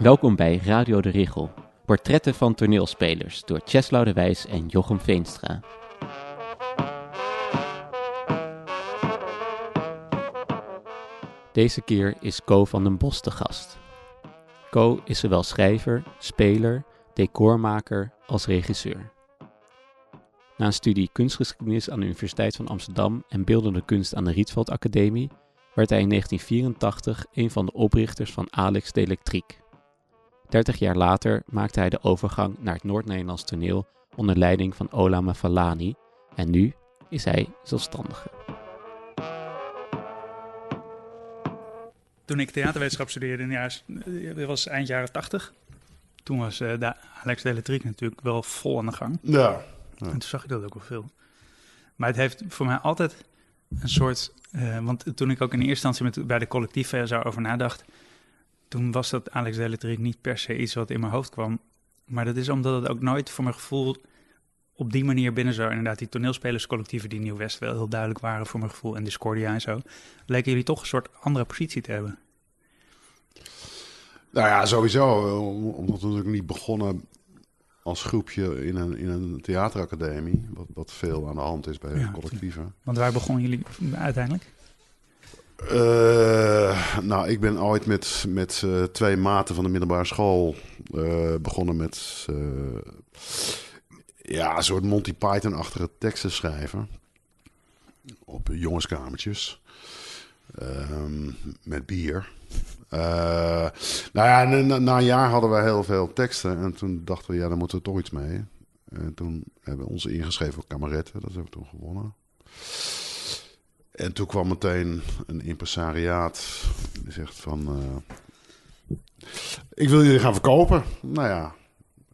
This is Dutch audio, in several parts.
Welkom bij Radio de Rigel. Portretten van toneelspelers door Cheslau de Wijs en Jochem Veenstra. Deze keer is Co van den Bos te gast. Co is zowel schrijver, speler, decormaker als regisseur. Na een studie kunstgeschiedenis aan de Universiteit van Amsterdam en beeldende kunst aan de Rietveld Academie werd hij in 1984 een van de oprichters van Alex de Electriek. 30 jaar later maakte hij de overgang naar het Noord-Nederlands toneel onder leiding van Ola Mafalani en nu is hij zelfstandige. Toen ik theaterwetenschap studeerde in de jaar, eh, was eind jaren 80. Toen was uh, de Alex natuurlijk wel vol aan de gang. Ja. En toen zag ik dat ook wel veel. Maar het heeft voor mij altijd een soort... Eh, want toen ik ook in eerste instantie met, bij de collectief daarover nadacht toen was dat Alex de Electriek niet per se iets wat in mijn hoofd kwam. Maar dat is omdat het ook nooit voor mijn gevoel op die manier binnen zo... inderdaad die toneelspelerscollectieven die Nieuw-West wel heel duidelijk waren voor mijn gevoel... en Discordia en zo... leken jullie toch een soort andere positie te hebben. Nou ja, sowieso. Omdat we natuurlijk niet begonnen als groepje in een, in een theateracademie. Wat, wat veel aan de hand is bij ja, collectieven. Want waar begonnen jullie uiteindelijk? Uh, nou, ik ben ooit met, met uh, twee maten van de middelbare school uh, begonnen met ja, een soort Monty Python-achtige teksten schrijven. Op jongenskamertjes. Ehm, met bier. Nou ja, na, een jaar hadden we heel veel teksten. En toen dachten we, ja, daar moeten we toch iets mee. En toen hebben we ons ingeschreven voor kameretten. Dat hebben we toen gewonnen. En toen kwam meteen een impresariaat. Die zegt van... Uh, ik wil jullie gaan verkopen. Nou ja.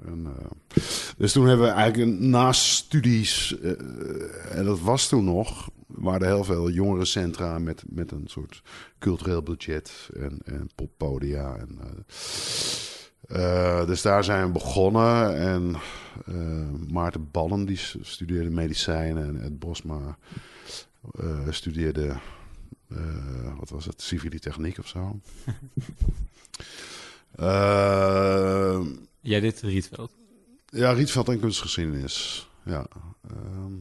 En, uh, dus toen hebben we eigenlijk naast studies... en dat was toen nog waren er heel veel jongerencentra met, met een soort cultureel budget en, en poppodia. En, dus daar zijn we begonnen. En Maarten Ballen, die studeerde medicijnen. En Ed Bosma uh, studeerde, wat was het, civilitechniek of zo. Jij dit Rietveld? Ja, Rietveld en kunstgeschiedenis. Ja. Ehm,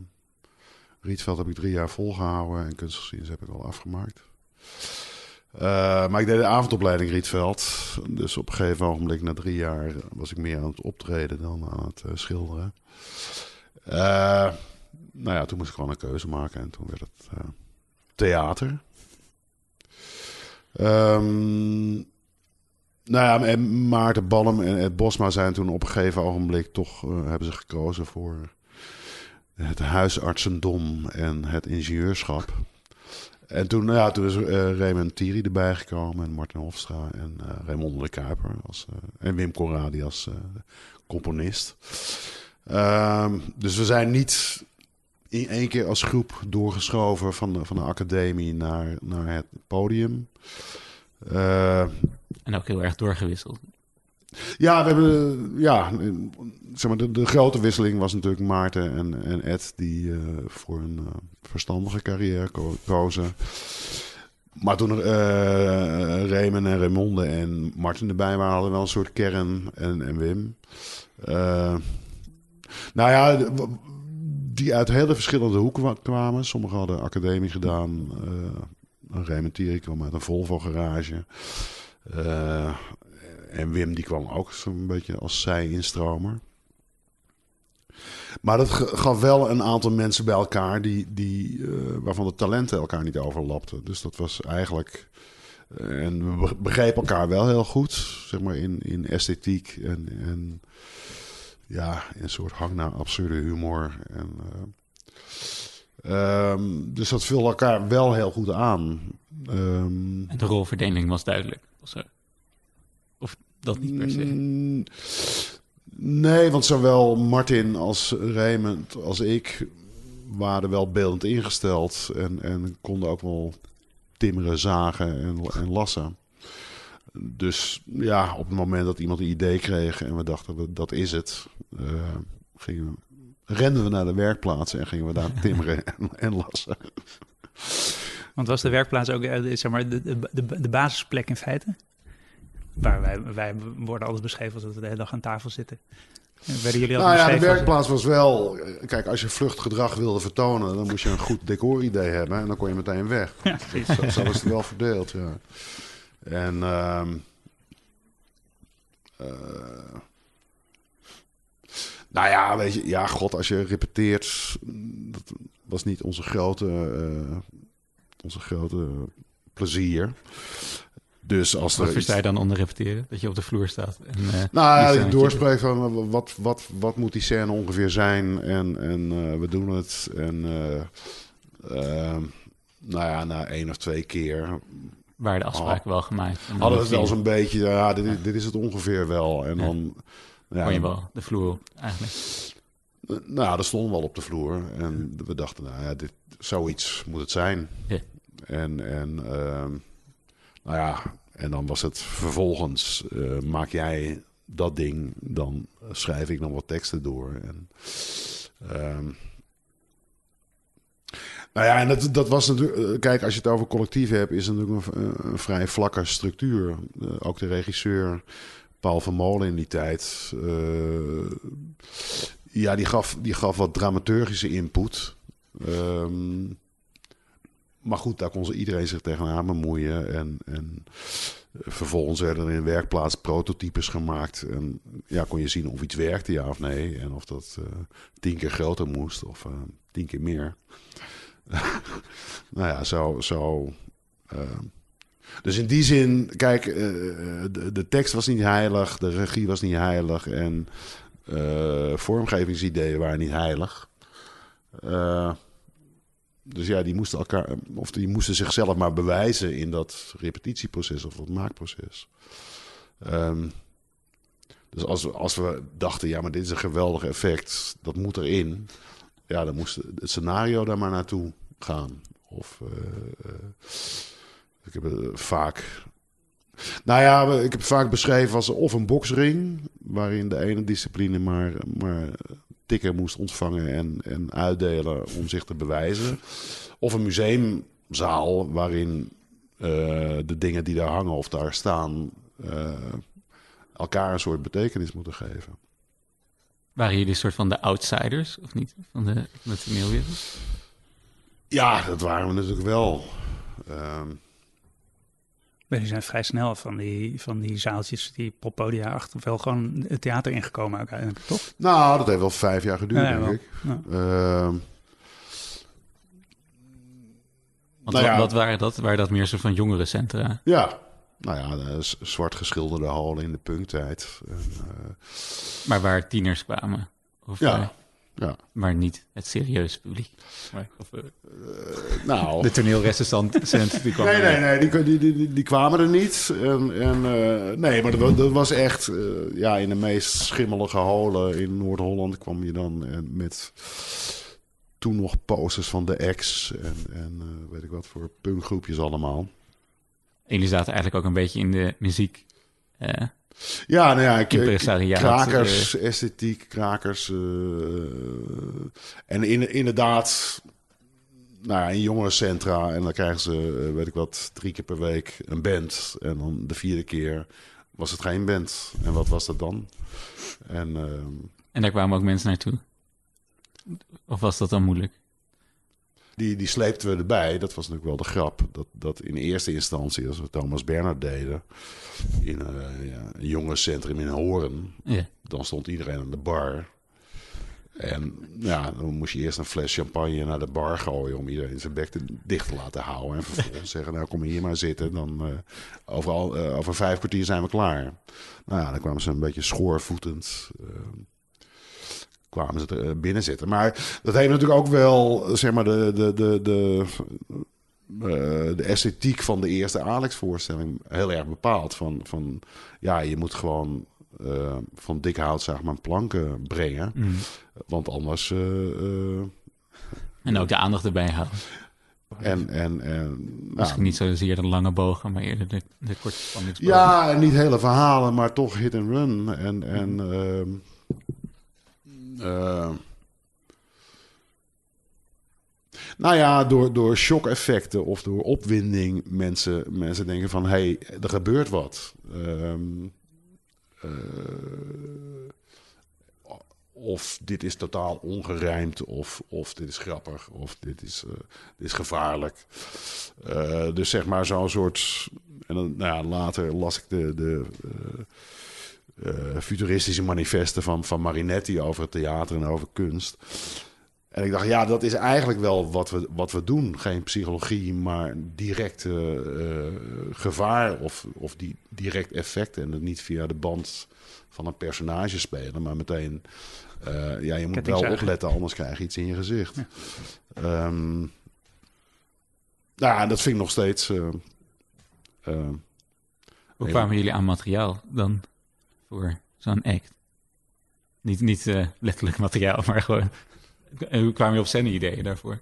Rietveld heb ik drie jaar volgehouden en kunstgeschiedenis heb ik al afgemaakt. Uh, maar ik deed de avondopleiding Rietveld. Dus op een gegeven ogenblik, na drie jaar, was ik meer aan het optreden dan aan het uh, schilderen. Uh, nou ja, toen moest ik gewoon een keuze maken en toen werd het theater. Um, nou ja, en Maarten Ballem en Ed Bosma zijn toen op een gegeven ogenblik toch hebben ze gekozen voor het huisartsendom en het ingenieurschap. En toen, nou ja, toen is uh, Raymond Thierry erbij gekomen en Martin Hofstra en uh, Raymond de Kuiper als, en Wim Conradi als componist. Ehm, dus we zijn niet in één keer als groep doorgeschoven van de, van de academie naar, naar het podium. en ook heel erg doorgewisseld. Ja, we hebben, ja, zeg maar, de, de, grote wisseling was natuurlijk Maarten en, en Ed, die uh, voor een uh, verstandige carrière ko kozen. Maar toen uh, Raymond en Raymonde en Martin erbij waren, hadden we wel een soort kern en, en Wim. nou ja, die uit hele verschillende hoeken kwamen. Sommigen hadden academie gedaan. Raymond Thierry kwam uit een Volvo-garage. En Wim die kwam ook zo'n beetje als zij-instromer. Maar dat gaf wel een aantal mensen bij elkaar die, die, uh, waarvan de talenten elkaar niet overlapten. Dus dat was eigenlijk. Uh, en we begrepen elkaar wel heel goed, zeg maar in, in esthetiek en, en ja, een soort hang naar absurde humor. En, uh, um, dus dat vulde elkaar wel heel goed aan. Um, en de rolverdeling was duidelijk. Was of dat niet per se? Nee, want zowel Martin als Raymond als ik waren wel beeldend ingesteld. En, en konden ook wel timmeren, zagen en, en lassen. Dus ja, op het moment dat iemand een idee kreeg en we dachten dat is het, gingen, renden we naar de werkplaats en gingen we daar timmeren en, en lassen. Want was de werkplaats ook eh, zeg maar, de, de, de basisplek in feite? waar wij, wij worden altijd beschreven als dat we de hele dag aan tafel zitten. Werden jullie Nou ja, de werkplaats was wel... eh, Kijk, als je vluchtgedrag wilde vertonen... dan moest je een goed decoridee hebben... en dan kon je meteen weg. Ja, precies. Zo, is het wel verdeeld, ja. En... ehm, eh, nou ja, weet je... Ja, god, als je repeteert... dat was niet onze grote... eh, onze grote plezier. Dus als Wat versta je iets- dan onder repeteren? Dat je op de vloer staat. En, eh, Nou ja, doorspreek van wat, wat, wat moet die scène ongeveer zijn en, en eh, we doen het. En eh, ehm, nou ja, na één of twee keer Waar de afspraken wel gemaakt. Hadden we het wel zo'n beetje, ja, dit, is- dit is het ongeveer wel. En Ja. dan, kon je wel de vloer op, eigenlijk. nou, dat stond wel op de vloer. En we dachten, nou ja, dit, zoiets moet het zijn. Ja. En, en ehm, nou ja, en dan was het vervolgens, eh, maak jij dat ding, dan schrijf ik nog wat teksten door. En, ehm, nou ja, en dat, dat was natuurlijk, eh, kijk, als je het over collectief hebt, is het natuurlijk een, een vrij vlakke structuur. Eh, ook de regisseur, Paul van Molen in die tijd, eh, ja, die gaf, die gaf wat dramaturgische input. Ehm, maar goed, daar kon ze iedereen zich tegenaan bemoeien. En, en vervolgens werden er in werkplaats prototypes gemaakt. En ja, kon je zien of iets werkte, ja of nee. En of dat eh, tien keer groter moest of eh, tien keer meer. nou ja, zo... zo dus in die zin, kijk, eh, de, de tekst was niet heilig, de regie was niet heilig en eh, vormgevingsideeën waren niet heilig. Eh, dus ja, die moesten elkaar, of die moesten zichzelf maar bewijzen in dat repetitieproces of dat maakproces. Ehm, dus als we, als we dachten, ja, maar dit is een geweldig effect, dat moet erin. Ja, dan moest het scenario daar maar naartoe gaan. Of eh, eh, ik heb het vaak. Nou ja, ik heb het vaak beschreven als of een boksring, waarin de ene discipline maar, maar tikken moest ontvangen en, en uitdelen om zich te bewijzen. Of een museumzaal waarin eh, de dingen die daar hangen of daar staan eh, elkaar een soort betekenis moeten geven. Waren jullie een soort van de outsiders, of niet? Van de, van de toneelwereld? Ja, dat waren we natuurlijk wel. Ehm, die zijn vrij snel van die, van die zaaltjes, die poppodia achter, wel gewoon het theater ingekomen uiteindelijk, toch? nou, dat heeft wel vijf jaar geduurd, Ja, denk wel. ik. Ja. Ehm, Want Nou ja. wat, wat waren dat? Waren dat meer soort van jongerencentra? ja, nou ja, zwart geschilderde hallen in de punktijd. En, eh, Maar waar tieners kwamen? Of Ja. eh, ja, maar niet het serieuze publiek? Maar, of, eh, nou... de toneelrecensent die kwam Nee, nee, nee, die, die, die, die, kwamen er niet. En, en, eh, nee, maar dat, wa- dat was echt... eh, ja, in de meest schimmelige holen in Noord-Holland kwam je dan eh, met... Toen nog posters van de ex en, en eh, weet ik wat voor punkgroepjes allemaal. En jullie zaten eigenlijk ook een beetje in de muziek. Eh, Ja, nou ja, ik, Impresariaat, krakers, esthetiek, krakers. eh, en in, inderdaad, nou ja, in jongerencentra. En dan krijgen ze, eh, weet ik wat, drie keer per week een band. En dan de vierde keer was het geen band. En wat was dat dan? En ehm, en daar kwamen ook mensen naartoe. Of was dat dan moeilijk? Die, die sleepten we erbij. Dat was natuurlijk wel de grap. Dat, dat in eerste instantie, als we Thomas Bernhard deden... in eh, ja, een jongerencentrum in Horen... Ja. Dan stond iedereen aan de bar. En ja, dan moest je eerst een fles champagne naar de bar gooien om iedereen zijn bek te, dicht te laten houden. En vervolgens zeggen, nou kom hier maar zitten. Dan eh, overal, eh, over vijf kwartier zijn we klaar. Nou ja, dan kwamen ze een beetje schoorvoetend. Kwamen ze er, eh, binnen zitten. Maar dat heeft natuurlijk ook wel, zeg maar, de, de, de, de, eh, de esthetiek van de eerste Alex-voorstelling heel erg bepaald. Van, van ja, je moet gewoon eh, van dik hout, zeg maar, planken brengen. Mm. Want anders. En ook de aandacht erbij houden. en, en, en, Misschien nou, niet zozeer de lange bogen, maar eerder de, de korte spanningsbogen. ja, en niet hele verhalen, maar toch hit and run. En, en ehm, eh, Nou ja, door, door shock-effecten of door opwinding mensen, mensen denken van... hé, hey, er gebeurt wat. Ehm, eh, of dit is totaal ongerijmd, of, of dit is grappig, of dit is, eh, dit is gevaarlijk. Dus zeg maar zo'n soort... En dan, nou ja, later las ik de... de futuristische manifesten van, van Marinetti over het theater en over kunst. En ik dacht, ja, dat is eigenlijk wel wat we, wat we doen. Geen psychologie, maar direct uh, gevaar of, of die direct effecten. En dat niet via de band van een personage spelen, maar meteen... Uh, ja, je moet wel opletten, anders krijg je iets in je gezicht. Ja. Um, nou ja, dat vind ik nog steeds... Hoe kwamen jullie aan materiaal dan zo'n act? Niet, niet letterlijk materiaal, maar gewoon hoe kwam je op zijn ideeën daarvoor?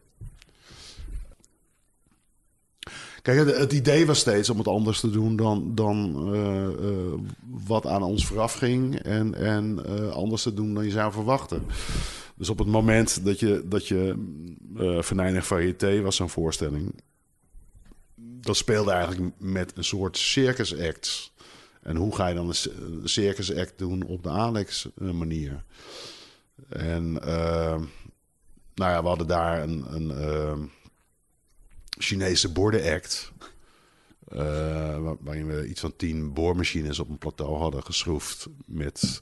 Kijk, het, idee was steeds om het anders te doen dan, dan uh, uh, wat aan ons vooraf ging. En, en anders te doen dan je zou verwachten. Dus op het moment dat je, dat je Venijnig Variété was zo'n voorstelling. Dat speelde eigenlijk met een soort circus act. En hoe ga je dan een circus act doen op de Alex manier? En nou ja, we hadden daar een, een uh, Chinese bordenact. Uh, waarin we iets van tien boormachines op een plateau hadden geschroefd met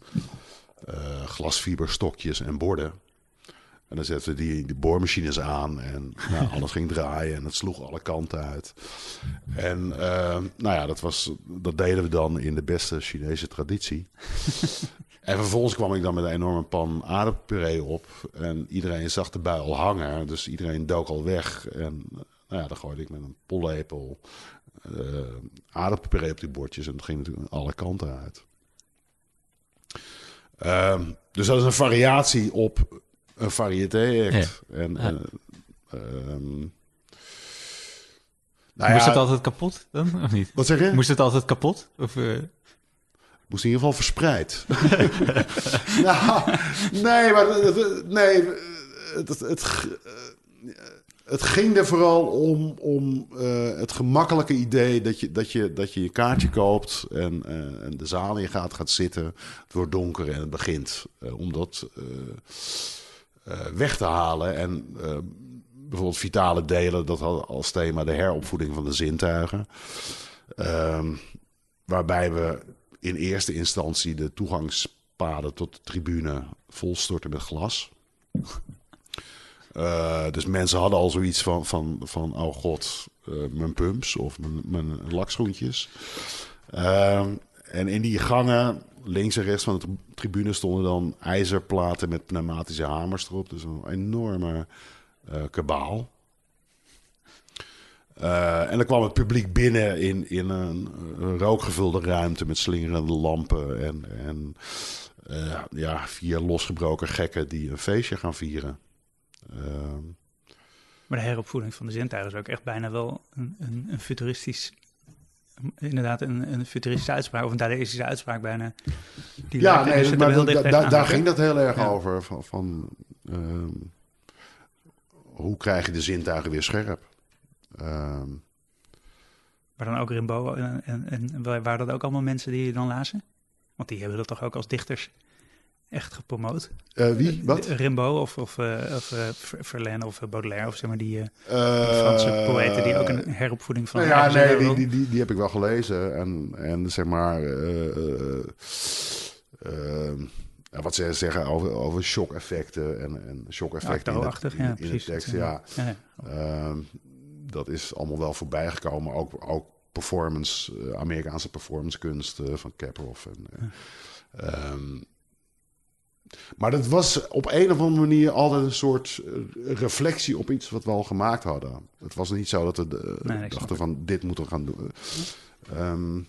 uh, glasfiberstokjes en borden. En dan zetten we die, die boormachines aan en nou, alles ging draaien en het sloeg alle kanten uit. En uh, nou ja, dat, was, dat deden we dan in de beste Chinese traditie. En vervolgens kwam ik dan met een enorme pan aardappelpuree op. En iedereen zag de bui al hangen. Dus iedereen dook al weg. En nou ja, dan gooide ik met een pollepel uh, aardappelpuree op die bordjes. En dat ging natuurlijk alle kanten uit. Uh, dus dat is een variatie op een variété act. Ja. En, en um, nou Moest het altijd kapot dan, of niet? Wat zeg je? Moest het altijd kapot? Of, uh moest in ieder geval verspreid. nou, nee, maar nee, het, het, het, ging er vooral om, om uh, het gemakkelijke idee dat je, dat je, dat je, je kaartje koopt en, uh, en de zaal in gaat, gaat zitten. Het wordt donker en het begint. Uh, om dat weg te halen. En bijvoorbeeld vitale delen, dat had als thema de heropvoeding van de zintuigen. Ehm, waarbij we in eerste instantie de toegangspaden tot de tribune volstorten met glas. Uh, dus mensen hadden al zoiets van, van, van oh god, mijn pumps of mijn, mijn lakschoentjes. Uh, en in die gangen, links en rechts van de tribune, stonden dan ijzerplaten met pneumatische hamers erop. Dus een enorme kabaal. Uh, en dan kwam het publiek binnen in, in een, rookgevulde ruimte met slingerende lampen en, en uh, ja, vier losgebroken gekken die een feestje gaan vieren. Uh, maar de heropvoeding van de zintuigen is ook echt bijna wel een, een futuristisch inderdaad een, een futuristische uitspraak of een dadaïstische uitspraak bijna. Die ja, nee, dus maar da, da, daar ging dat heel erg ja. over. Van, van uh, hoe krijg je de zintuigen weer scherp? Um, maar dan ook Rimbaud en, en, en waren dat ook allemaal mensen die je dan lazen? Want die hebben dat toch ook als dichters echt gepromoot? Uh, wie? Wat? Rimbaud of, of, uh, of uh, Verlaine of Baudelaire of zeg maar die Franse poëten die ook een heropvoeding van... Nou ja, nee, die, die, die, die, heb ik wel gelezen. En, en zeg maar... Ja, wat ze zeggen over, over shock-effecten en, en shock-effecten ja, in, in, in, de tekst. Ja. ja. Uh, dat is allemaal wel voorbij gekomen. Ook, ook performance, Amerikaanse performance kunst uh, van Kaproff. En, um, maar dat was op een of andere manier altijd een soort reflectie op iets wat we al gemaakt hadden. Het was niet zo dat we nee, dachten van dit moeten we gaan doen. Um,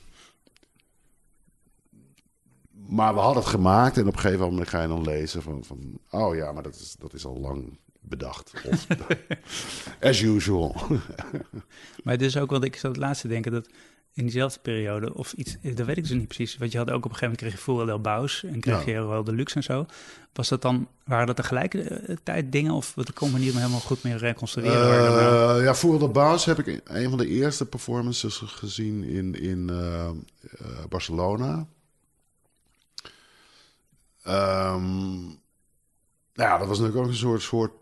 maar we hadden het gemaakt en op een gegeven moment ga je dan lezen van, van oh ja, maar dat is, dat is al lang bedacht. Of, as usual. Maar het is ook wat ik zat het laatste denken, dat in diezelfde periode, of iets, dat weet ik dus niet precies. Want je had ook op een gegeven moment kreeg je del Baus en kreeg Ja. je Royal Deluxe en zo. Was dat dan, waren dat tegelijkertijd dingen of wat kon me niet helemaal goed meer reconstrueren? Eh, ja, voor de Baus heb ik een van de eerste performances gezien in, in eh, eh, Barcelona. Ehm, nou ja, dat was natuurlijk ook een soort, soort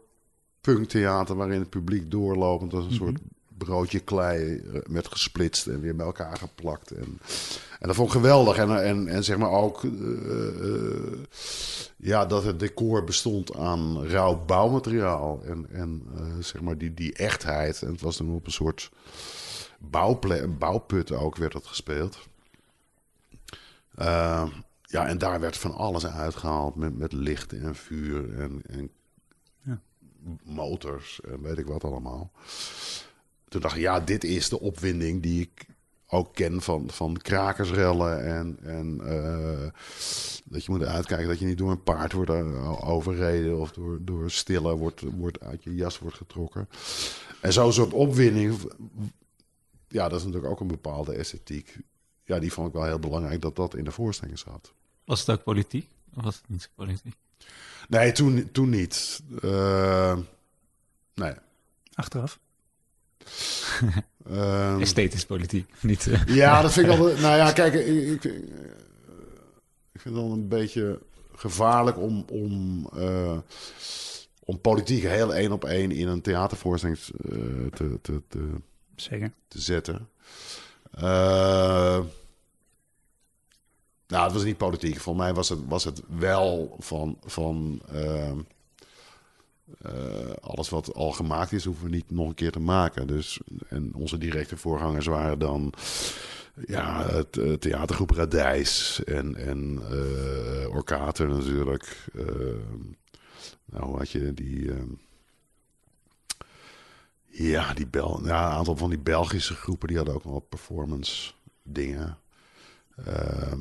punktheater waarin het publiek doorlopend als een Mhm. soort broodje klei eh, werd gesplitst en weer bij elkaar geplakt. En, en dat vond ik geweldig. En, en, en zeg maar ook eh, eh, ja, dat het decor bestond aan rauw bouwmateriaal. En, en zeg maar die, die echtheid. En het was dan op een soort bouwple bouwput ook werd het gespeeld. Ja, en daar werd van alles uitgehaald met, met licht en vuur en, en Ja. motors en weet ik wat allemaal. Toen dacht ik, ja, dit is de opwinding die ik ook ken van, van krakersrellen. En, en eh, dat je moet uitkijken dat je niet door een paard wordt eh, overreden of door, door stille wordt, wordt uit je jas wordt getrokken. En zo'n soort opwinding, ja, dat is natuurlijk ook een bepaalde esthetiek. Ja, die vond ik wel heel belangrijk dat dat in de voorstelling zat. Was het ook politiek? Of was het niet zo politiek? Nee, toen, toen niet. Eh, nee. Achteraf? Ehm, Esthetisch politiek, niet... eh, Ja, dat vind ik altijd. Nou ja, kijk, ik, ik, ik vind het dan een beetje gevaarlijk om, om, eh, om politiek heel één op één in een theatervoorstelling eh, te, te, te, Zeker. te zetten. Eh, nou, het was niet politiek. Voor mij was het, was het wel van, van eh, eh, alles wat al gemaakt is, hoeven we niet nog een keer te maken. Dus, en onze directe voorgangers waren dan ja, het eh, theatergroep Radijs en, en eh Orkater natuurlijk. Eh, nou, had je die... ja, die Bel ja, een aantal van die Belgische groepen die hadden ook wel performance dingen. Ehm,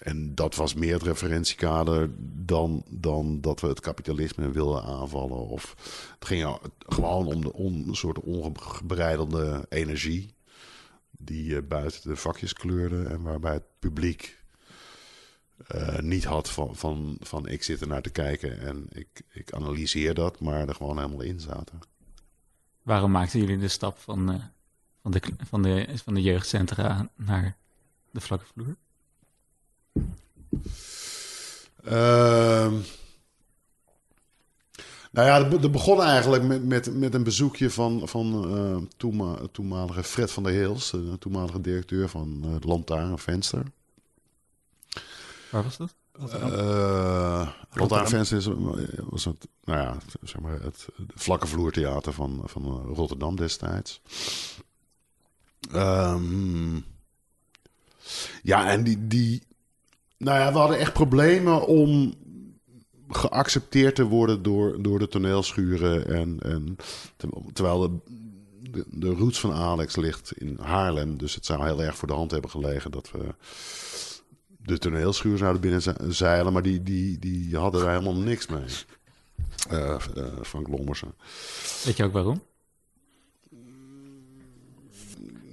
en dat was meer het referentiekader dan, dan dat we het kapitalisme wilden aanvallen. Of het ging gewoon om de een soort ongebreidelde energie die eh, buiten de vakjes kleurde en waarbij het publiek eh, niet had van, van, van ik zit er naar te kijken en ik, ik analyseer dat, maar er gewoon helemaal in zaten. Waarom maakten jullie de stap van, eh, van, de, van, de, van de jeugdcentra naar de vlakke vloer? Ehm nou ja, dat be- dat begon eigenlijk met, met, met een bezoekje van, van eh, toenma- toenmalige Fred van der Heels, de toenmalige directeur van uh, Lantaarn Venster. Waar was dat? Uh, Lantaarn Venster is, was het, nou ja, zeg maar het, het vlakke vloertheater van, van uh, Rotterdam destijds. Um, ja, en die, die, nou ja, we hadden echt problemen om geaccepteerd te worden door, door de toneelschuren. En, en terwijl de, de, de roots van Alex ligt in Haarlem. Dus het zou heel erg voor de hand hebben gelegen dat we de toneelschuur zouden binnen zeilen. Maar die, die, die hadden er helemaal niks mee. Uh, uh, Frank Lommersen. Weet je ook waarom?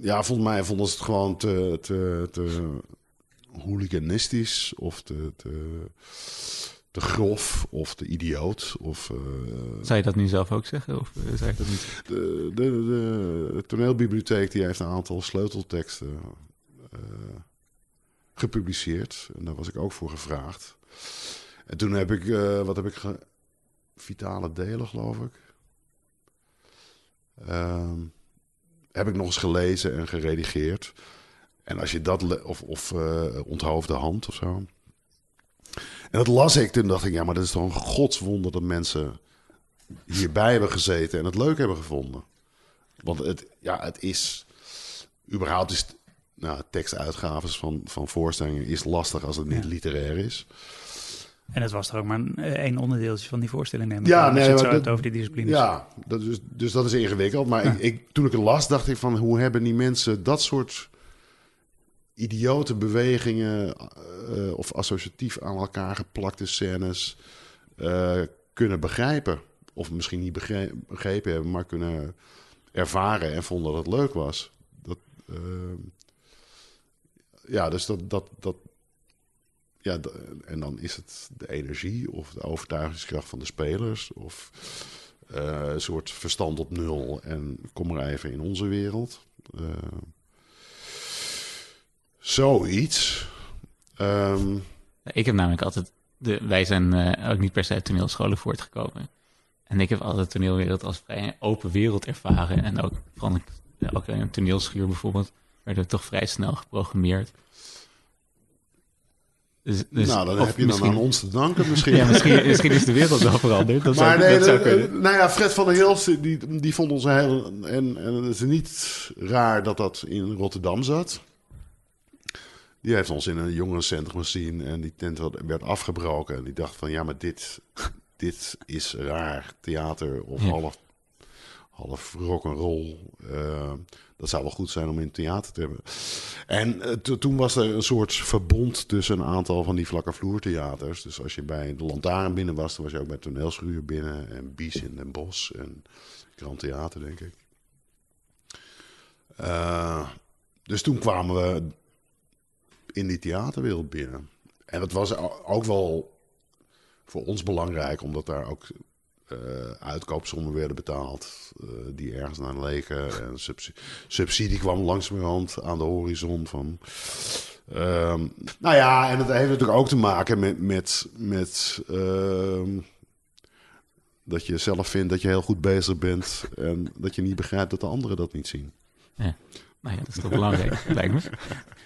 Ja, volgens mij vonden ze het gewoon te, te, te hooliganistisch of te, te, te grof of te idioot. Of, uh, zou je dat nu zelf ook zeggen? Of zou je dat niet? De, de, de, de toneelbibliotheek die heeft een aantal sleutelteksten uh, gepubliceerd. En daar was ik ook voor gevraagd. En toen heb ik, uh, wat heb ik ge... Vitale delen, geloof ik. Um, heb ik nog eens gelezen en geredigeerd. En als je dat, of, of uh, onthoofde hand of zo. En dat las ik, toen dacht ik, ja, maar dat is toch een godswonder dat mensen hierbij hebben gezeten en het leuk hebben gevonden. Want het, ja, het is, überhaupt is, nou, tekstuitgaves van, van voorstellingen is lastig als het niet ja. literair is. En het was er ook maar één onderdeeltje van die voorstelling. Neem ja, nee, het dat, over die disciplines. Ja, dat is, dus dat is ingewikkeld. Maar ja. ik, ik, toen ik het las, dacht ik van... hoe hebben die mensen dat soort idiote bewegingen... Uh, of associatief aan elkaar geplakte scènes... Uh, kunnen begrijpen. Of misschien niet begre- begrepen hebben, maar kunnen ervaren en vonden dat het leuk was. Dat, eh, ja, dus dat, dat, dat, ja, en dan is het de energie of de overtuigingskracht van de spelers. Of eh, een soort verstand op nul en kom maar even in onze wereld. Eh, zoiets. Ehm, Ik heb namelijk altijd... De, wij zijn eh, ook niet per se uit toneelscholen voortgekomen. En ik heb altijd de toneelwereld als vrij open wereld ervaren. En ook, vooral ja, ook in een toneelschuur bijvoorbeeld, werden we toch vrij snel geprogrammeerd. Dus, dus, nou, dan heb je dan misschien, aan ons te danken misschien. Ja, misschien, misschien is de wereld wel veranderd. Dat maar zou, nee, dat zou kunnen. nou ja, Fred van der Hilst, die, die vond ons heel... En, en het is niet raar dat dat in Rotterdam zat. Die heeft ons in een jongerencentrum gezien en die tent werd afgebroken. En die dacht van, ja, maar dit, dit is raar. Theater of Ja. half, half rock'n'roll. Eh dat zou wel goed zijn om in theater te hebben. En eh, to- toen was er een soort verbond tussen een aantal van die vlakke vloertheaters. Dus als je bij de Lantaarn binnen was, dan was je ook bij Toneelschuur binnen. En Bies in Den Bosch en Grand Theater, denk ik. Eh, dus toen kwamen we in die theaterwereld binnen. En dat was ook wel voor ons belangrijk, omdat daar ook eh, uitkoopsommen werden betaald eh, die ergens naar leken. En subsi- subsidie kwam langzamerhand aan de horizon van. Ehm, nou ja, en het heeft natuurlijk ook te maken met, met, met ehm, dat je zelf vindt dat je heel goed bezig bent en dat je niet begrijpt dat de anderen dat niet zien. Nou ja, dat is toch belangrijk, lijkt me.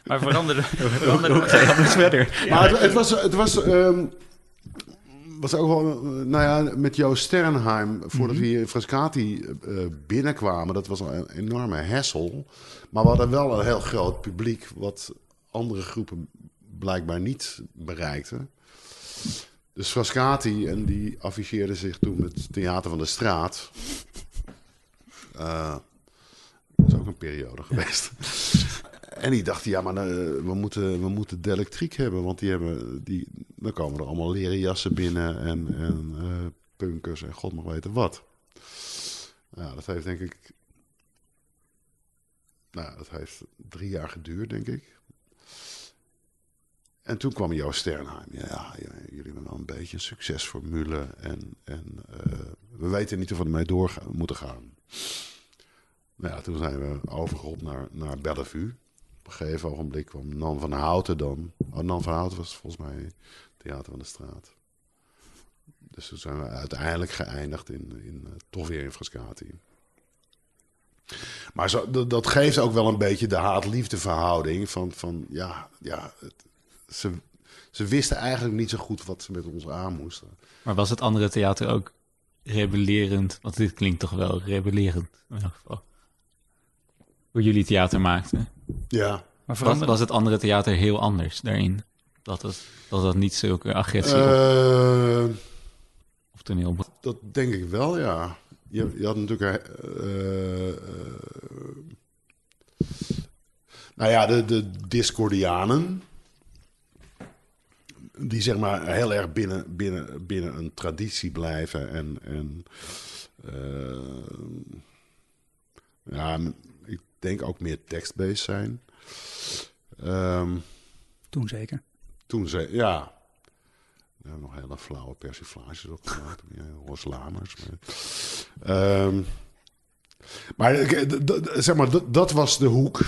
Maar veranderde, veranderde, verder? Maar het, het was, het was, ehm, was ook wel, eh, nou ja, met Joost Sternheim, voordat we hier in Frascati eh, binnenkwamen, dat was een enorme hessel. Maar we hadden wel een heel groot publiek, wat andere groepen blijkbaar niet bereikten. Dus Frascati, en die afficheerde zich toen met Theater van de Straat. Eh, periode geweest. En die dachten, ja, maar eh, we, moeten, we moeten de elektriek hebben. Want die hebben, die, dan komen er allemaal leren jassen binnen en, en eh, punkers en god mag weten wat. Ja, dat heeft denk ik... Nou, dat heeft drie jaar geduurd, denk ik. En toen kwam Joost Sternheim. Ja, ja, jullie hebben wel een beetje een succesformule. En, en eh, we weten niet of we ermee door moeten gaan. Nou ja, toen zijn we overgerold naar, naar Bellevue. Op een gegeven ogenblik kwam Nan van Houten dan. Oh, Nan van Houten was volgens mij Theater van de Straat. Dus toen zijn we uiteindelijk geëindigd in, in eh, toch weer in Frascati. Maar zo, dat, geeft ook wel een beetje de haat-liefde verhouding. Van, van ja, ja ze, ze wisten eigenlijk niet zo goed wat ze met ons aan moesten. Maar was het andere theater ook rebellerend? Want dit klinkt toch wel rebellerend, in elk geval. Hoe jullie theater maakten. Ja, maar Was, veranderde, was het andere theater heel anders daarin? Dat het, dat het niet zulke agressie op, Eh, of toneel... Dat denk ik wel, ja. Je, je had natuurlijk... eh, eh, nou ja, de, de Discordianen. Die zeg maar heel erg binnen, binnen, binnen een traditie blijven. En, en eh, ja, denk ook meer tekstbased zijn. Ehm, toen zeker. toen ze, ja. We hebben nog hele flauwe persiflages opgemaakt. Ja, Horst Lamers. Maar, Ehm, maar zeg maar, dat- dat was de hoek.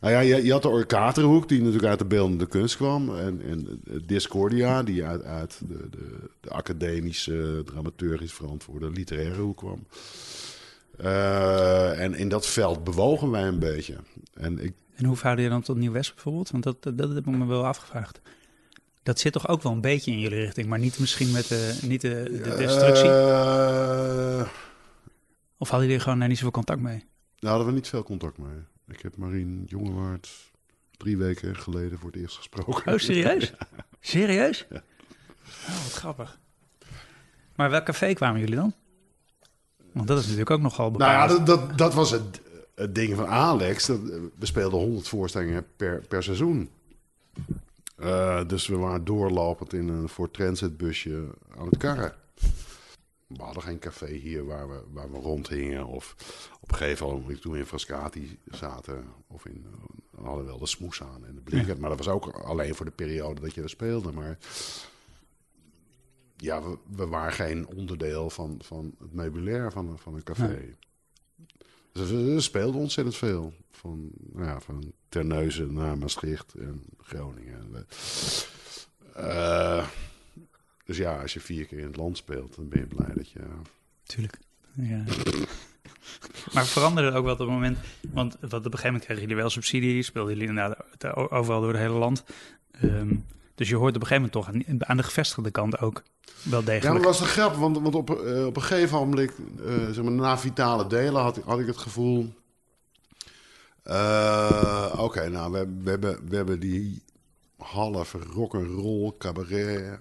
Nou ja, je, je had de Orkaterhoek, die natuurlijk uit de beeldende kunst kwam. En, en Discordia, die uit, uit de, de, de academische, dramaturgisch verantwoorde literaire hoek kwam. Eh, en in dat veld bewogen wij een beetje. En ik En hoe verhoud je dan tot Nieuw-West bijvoorbeeld? Want dat, dat, dat heb ik me wel afgevraagd. Dat zit toch ook wel een beetje in jullie richting, maar niet misschien met de, niet de, de destructie? Eh, of hadden jullie gewoon daar niet zoveel contact mee? Daar hadden we niet veel contact mee. Ik heb Marien Jongewaard drie weken geleden voor het eerst gesproken. Oh, serieus? Serieus? Oh, wat grappig. Maar welk café kwamen jullie dan? Want dat is natuurlijk ook nogal Nou ja, dat, dat, dat was het, het ding van Alex. Dat, we speelden 100 voorstellingen per, per seizoen. Eh, dus we waren doorlopend in een voor Transit busje aan het karren. We hadden geen café hier waar we, waar we rondhingen. Of op een gegeven moment toen we in Frascati zaten. Of in, uh, hadden we wel de smoes aan en de blinkert. Maar dat was ook alleen voor de periode dat je er speelde. Maar ja, we, we waren geen onderdeel van, van het meubilair van, van een café. Nee. Dus speelden ontzettend veel. Van, nou ja, van Terneuzen naar Maastricht en Groningen. Eh, dus ja, als je vier keer in het land speelt, dan ben je blij dat je... Tuurlijk. Ja. maar veranderde ook wel op het moment, want wat op een gegeven moment kregen jullie wel subsidie, speelden jullie inderdaad overal door het hele land. Ehm, dus je hoort op een gegeven moment toch aan, de gevestigde kant ook wel Ja, degelijk. dat was de grap, want, want op, eh, op een gegeven moment, eh, zeg maar, na vitale delen, had, ik- had ik het gevoel... eh, Oké, nou, we, we, hebben, we hebben die halve rock'n'roll cabaret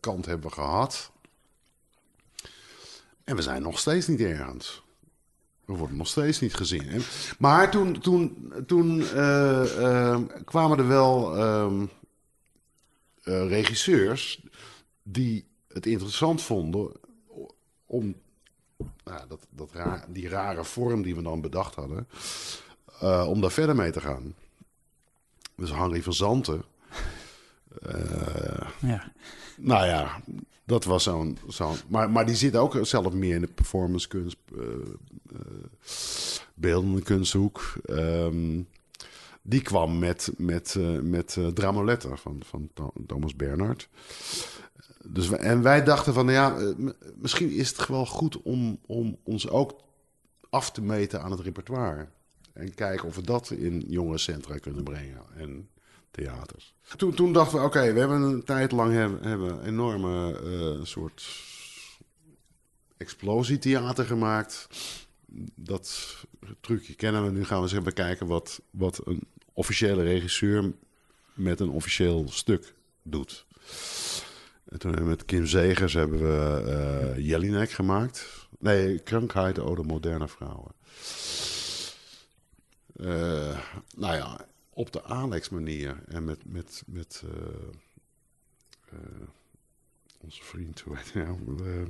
kant hebben we gehad. En we zijn nog steeds niet ergens. We worden nog steeds niet gezien. En- maar toen, toen, toen eh, eh, kwamen er wel ehm, eh, regisseurs die het interessant vonden om nou, dat, dat ra- die rare vorm die we dan bedacht hadden, eh, om daar verder mee te gaan. Dus Henry van Zanten. Ja. nou ja, dat was zo'n. zo'n maar, maar die zit ook zelf meer in de performancekunst, eh eh, beeldende kunsthoek. Ehm, die kwam met, met, eh, met Dramoletta van, van Tho- Thomas Bernhard. Dus en wij dachten van, ja, misschien is het wel goed om, om ons ook af te meten aan het repertoire. En kijken of we dat in jongerencentra kunnen brengen en theaters. Toen, toen dachten we, oké, we hebben een tijd lang hebben, enorme eh, soort explosietheater gemaakt. Dat trucje kennen we. Nu gaan we eens even kijken wat, wat een officiële regisseur met een officieel stuk doet. En toen hebben we met Kim Zegers hebben we eh Jelinek gemaakt. Nee, Krankheid Ode Moderne Vrouwen. Eh, nou ja, op de Alex manier. En met, met, met eh, eh, onze vriend, hoe nou? Eh,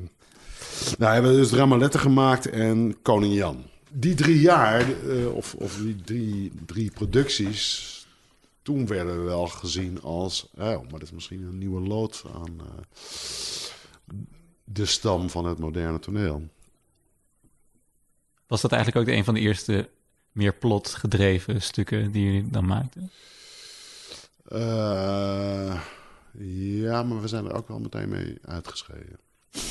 nou, hebben we dus Ramaletten gemaakt en Koning Jan. Die drie jaar, eh, of, of die drie, drie producties, toen werden we wel gezien als, oh, maar dat is misschien een nieuwe lood aan de stam van het moderne toneel. Was dat eigenlijk ook een van de eerste meer plot gedreven stukken die jullie dan maakten? Eh, ja, maar we zijn er ook wel meteen mee uitgeschreven.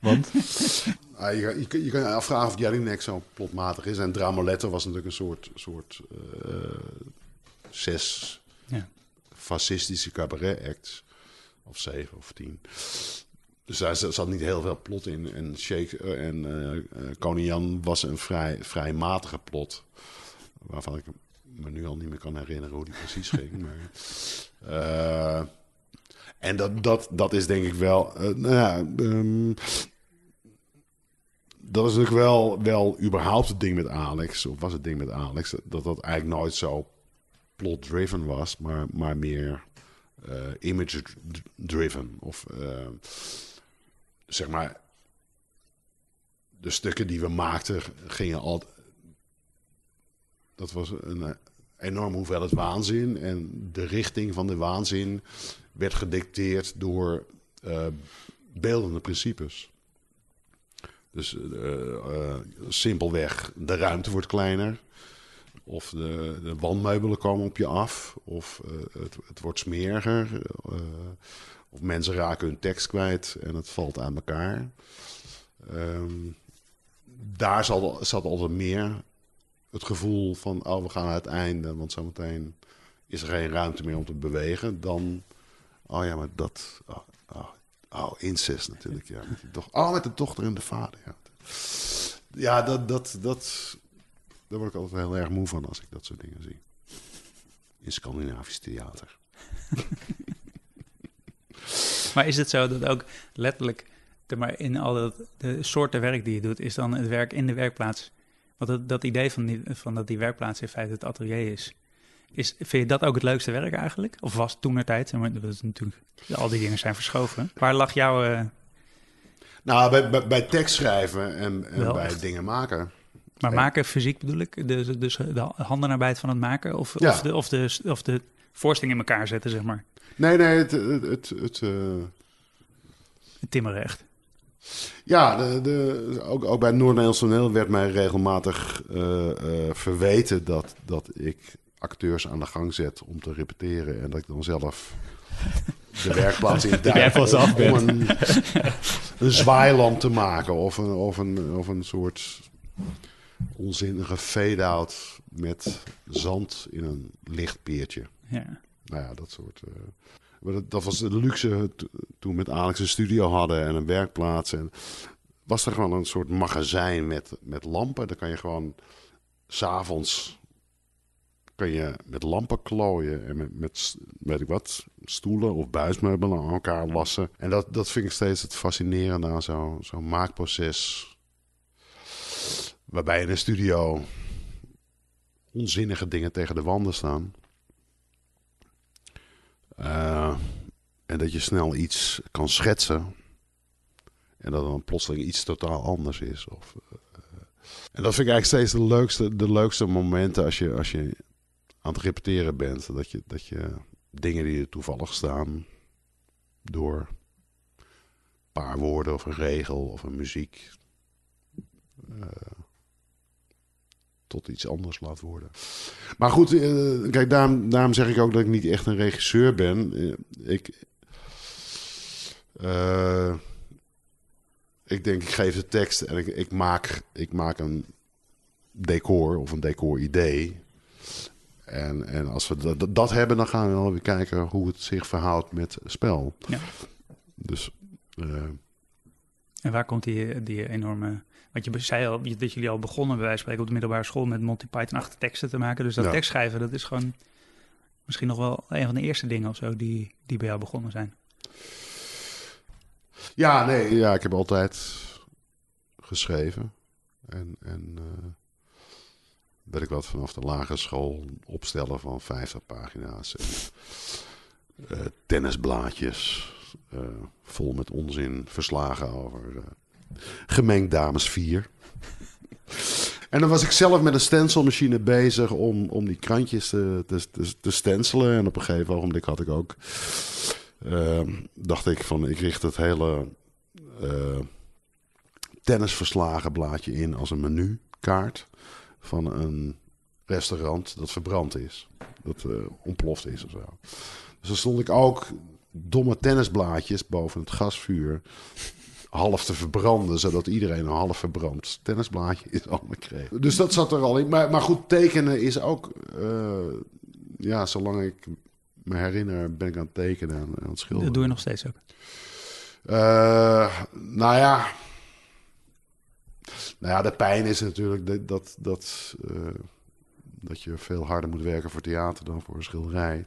Want? Ah, je, je, kun- je kan je afvragen of Jelinek zo plotmatig is. En Dramoletto was natuurlijk een soort, soort eh, zes Ja. fascistische cabaret acts. Of zeven of tien. Dus daar zat niet heel veel plot in. En, Shake, eh, en eh, Koning Jan was een vrij, vrij matige plot. Waarvan ik me nu al niet meer kan herinneren hoe die precies ging. Maar, en dat, dat, dat is denk ik wel... eh, nou ja, ehm, dat is natuurlijk wel, wel überhaupt het ding met Alex. Of was het ding met Alex. Dat dat eigenlijk nooit zo plot-driven was. Maar, maar meer eh, image-driven. Of zeg maar... De stukken die we maakten gingen altijd... Dat was een eh, enorme hoeveelheid waanzin. En de richting van de waanzin werd gedicteerd door eh, beeldende principes. Dus eh, simpelweg, de ruimte wordt kleiner. Of de, de wandmeubelen komen op je af. Of eh, het, het wordt smeriger. eh, of mensen raken hun tekst kwijt en het valt aan elkaar. Ehm, daar zat, zat altijd meer het gevoel van... oh, we gaan naar het einde, want zometeen is er geen ruimte meer om te bewegen. Dan, oh ja, maar dat... Oh, oh, oh, incest natuurlijk, ja. Met. Oh, met de dochter en de vader, ja. Ja, dat, dat, dat, daar word ik altijd heel erg moe van als ik dat soort dingen zie. In Scandinavisch theater. Maar is het zo dat ook letterlijk, maar in al dat, de soorten werk die je doet, is dan het werk in de werkplaats? Want dat, dat idee van die, van dat die werkplaats in feite het atelier is, Is, vind je dat ook het leukste werk eigenlijk? Of was toen naar tijd? Natuurlijk, al die dingen zijn verschoven. Waar lag jouw... eh, Nou, bij, bij, bij tekst schrijven en, en bij echt. dingen maken. Maar maken fysiek bedoel ik? Dus, dus de handenarbeid van het maken? Of, Ja. of, de, of, de, of de voorstelling in elkaar zetten, zeg maar? Nee, nee, het, het, het, het, eh, Het timmeren echt. Ja, de, de, ook, ook bij het Noord-Nederlands toneel werd mij regelmatig eh, eh, verweten dat, dat ik acteurs aan de gang zet om te repeteren. En dat ik dan zelf de werkplaats in duik om, een, een zwaailand te maken. Of een, of een, of een soort onzinnige fade-out met zand in een lichtpeertje. Ja. Nou ja, dat soort. eh, maar dat, dat was de luxe to- toen we met Alex een studio hadden en een werkplaats. En was er gewoon een soort magazijn met, met lampen. Daar kan je gewoon s'avonds kan je met lampen klooien en met, met weet ik wat, stoelen of buismeubelen aan elkaar lassen. En dat, dat vind ik steeds het fascinerende aan zo'n zo'n maakproces. Waarbij in een studio onzinnige dingen tegen de wanden staan. Eh, en dat je snel iets kan schetsen. En dat dan plotseling iets totaal anders is. Of, eh, en dat vind ik eigenlijk steeds de leukste, de leukste momenten als je, als je aan het repeteren bent. Dat je, dat je dingen die er toevallig staan door een paar woorden of een regel of een muziek eh, tot iets anders laat worden. Maar goed, eh, kijk, daarom, daarom zeg ik ook dat ik niet echt een regisseur ben. Eh, ik, eh, ik denk, ik geef de tekst en ik, ik, maak, ik maak een decor of een decor-idee. En, en als we dat, dat hebben, dan gaan we wel weer kijken hoe het zich verhoudt met spel. Ja. Dus En waar komt die, die enorme... Want je zei al dat jullie al begonnen bij wijze van spreken op de middelbare school met Monty Python-achtige teksten te maken. Dus dat Ja. tekstschrijven, dat is gewoon misschien nog wel een van de eerste dingen of zo die, die bij jou begonnen zijn. Ja, nee, ja, ik heb altijd geschreven. En, en eh weet ik wat, vanaf de lagere school opstellen van 50 pagina's. En, eh, tennisblaadjes, eh, vol met onzin, verslagen over eh, gemengd dames 4. En dan was ik zelf met een stencilmachine bezig om, om die krantjes te, te, te, te stencelen. En op een gegeven ogenblik had ik ook Ehm, dacht ik van ik richt het hele eh tennisverslagen blaadje in als een menukaart van een restaurant dat verbrand is. Dat ontploft is of zo. Dus dan stond ik ook domme tennisblaadjes boven het gasvuur half te verbranden, zodat iedereen een half verbrand tennisblaadje is allemaal kreeg. Dus dat zat er al in. Maar, maar goed, tekenen is ook, eh, ja, zolang ik me herinner, ben ik aan het tekenen en aan het schilderen. Dat doe je nog steeds ook. Eh, nou ja. Nou ja, de pijn is natuurlijk dat, dat, dat, eh, dat je veel harder moet werken voor theater dan voor een schilderij.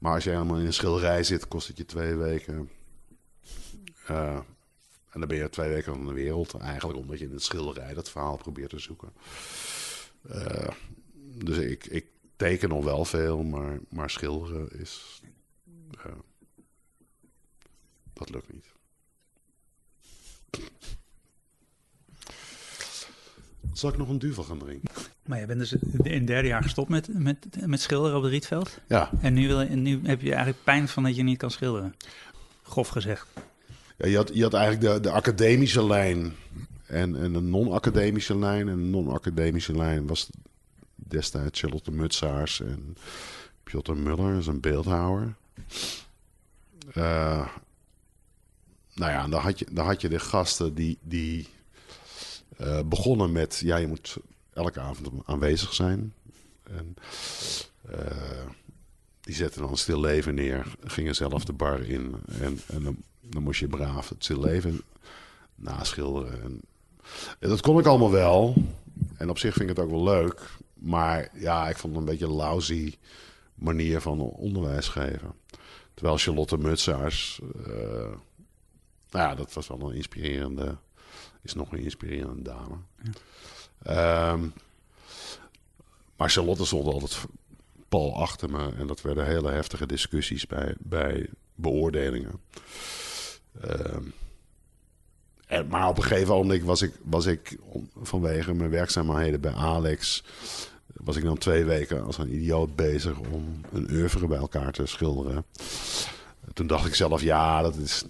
Maar als je helemaal in een schilderij zit, kost het je twee weken. Eh, en dan ben je twee weken van de wereld. Eigenlijk omdat je in het schilderij dat verhaal probeert te zoeken. Eh, dus ik, ik teken nog wel veel, maar, maar schilderen is. eh, dat lukt niet. Zal ik nog een duvel gaan drinken? Maar je bent dus in het derde jaar gestopt met, met, met schilderen op het Rietveld. Ja, En nu, wil, en nu heb je eigenlijk pijn van dat je niet kan schilderen. Grof gezegd. ja je, had, je had eigenlijk de, de academische lijn en, en een non-academische lijn. En de non-academische lijn was destijds Charlotte Mutsaars en Piotr Muller, dat is een beeldhouwer. Eh, nou ja, dan had je, dan had je de gasten die, die eh, begonnen met... Ja, je moet elke avond aanwezig zijn. En, eh, die zetten dan een stil leven neer, gingen zelf de bar in. En, en dan, moest je braaf het stil leven naschilderen. En, ja, dat kon ik allemaal wel. En op zich vind ik het ook wel leuk. Maar ja, ik vond het een beetje een lousy manier van onderwijs geven. Terwijl Charlotte Mutsaars, eh, nou ja, dat was wel een inspirerende, is nog een inspirerende dame. Ehm, maar Charlotte stond altijd Paul achter me. En dat werden hele heftige discussies bij, bij beoordelingen. Ehm, en, maar op een gegeven moment was ik, was ik vanwege mijn werkzaamheden bij Alex... was ik dan twee weken als een idioot bezig om een oeuvre bij elkaar te schilderen. Toen dacht ik zelf, ja, dat is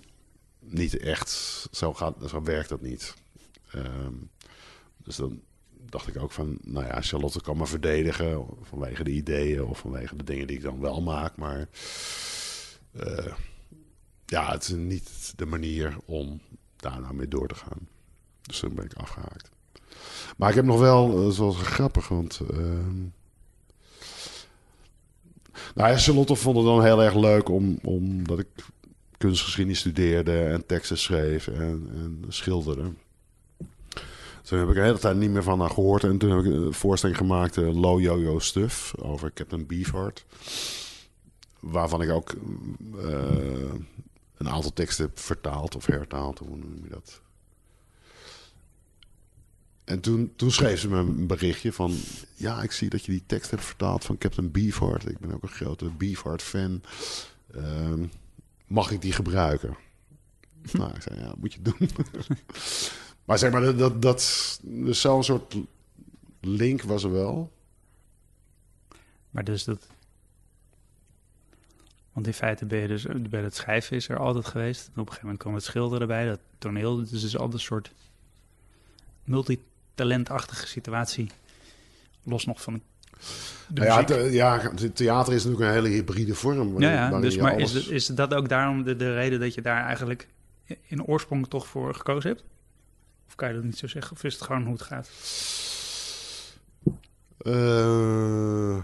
niet echt... Zo, gaat, zo werkt dat niet. Ehm, dus dan dacht ik ook van, nou ja, Charlotte kan me verdedigen vanwege de ideeën of vanwege de dingen die ik dan wel maak. Maar uh, ja, het is niet de manier om daar nou mee door te gaan. Dus toen ben ik afgehaakt. Maar ik heb nog wel, zoals grappig, want... Uh, nou ja, Charlotte vond het dan heel erg leuk om, omdat ik kunstgeschiedenis studeerde en teksten schreef en, en schilderde. Toen heb ik de hele tijd niet meer van haar gehoord. En toen heb ik een voorstelling gemaakt, uh, Low Yo-Yo Stuff, over Captain Beefheart. Waarvan ik ook uh, een aantal teksten heb vertaald of hertaald, hoe noem je dat? En toen, toen schreef ze me een berichtje van... Ja, ik zie dat je die tekst hebt vertaald van Captain Beefheart. Ik ben ook een grote Beefheart-fan. Uh, mag ik die gebruiken? nou, ik zei, ja, moet je doen. Maar zeg maar, dat, dat, dus zo'n soort link was er wel. Maar dus dat... Want in feite ben je dus bij het schrijven is er altijd geweest. En op een gegeven moment kwam het schilderen erbij, dat toneel. Dus het is altijd een soort multitalentachtige situatie. Los nog van nou ja, te, ja, theater is natuurlijk een hele hybride vorm. Ja, ja dus maar is, is dat ook daarom de, de reden dat je daar eigenlijk in oorsprong toch voor gekozen hebt? Of kan je dat niet zo zeggen? Of is het gewoon hoe het gaat? Uh,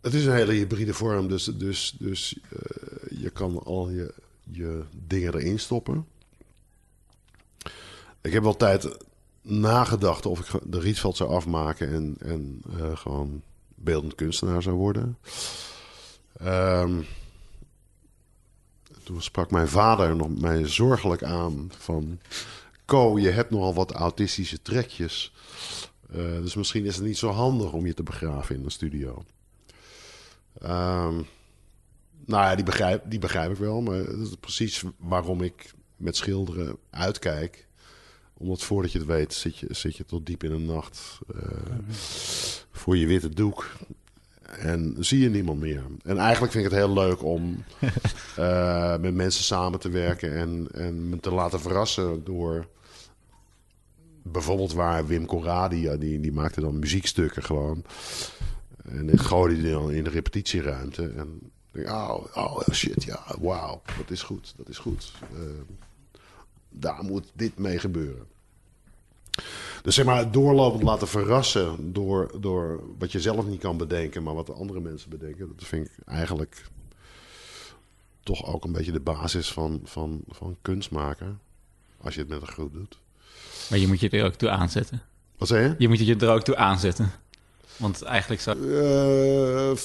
het is een hele hybride vorm. Dus, dus, dus uh, je kan al je, je dingen erin stoppen. Ik heb wel tijd nagedacht of ik de Rietveld zou afmaken en, en uh, gewoon beeldend kunstenaar zou worden. Um, toen sprak mijn vader nog mij zorgelijk aan van... Co, je hebt nogal wat autistische trekjes. Uh, dus misschien is het niet zo handig om je te begraven in een studio. Um, nou ja, die begrijp, die begrijp ik wel. Maar dat is precies waarom ik met schilderen uitkijk. Omdat voordat je het weet, zit je, zit je tot diep in de nacht uh, voor je witte doek. En zie je niemand meer. En eigenlijk vind ik het heel leuk om uh, met mensen samen te werken en, en me te laten verrassen door bijvoorbeeld waar Wim Corradi, die, die maakte dan muziekstukken gewoon. En ik gooide die dan in de repetitieruimte. En denk, oh, oh shit, ja, wauw, dat is goed, dat is goed. Uh, daar moet dit mee gebeuren. Dus zeg maar, het doorlopend laten verrassen door, door wat je zelf niet kan bedenken, maar wat de andere mensen bedenken. Dat vind ik eigenlijk toch ook een beetje de basis van, van, van kunst maken. Als je het met een groep doet. Maar je moet je er ook toe aanzetten. Wat zei je? Je moet je er ook toe aanzetten. Want eigenlijk zou... Uh,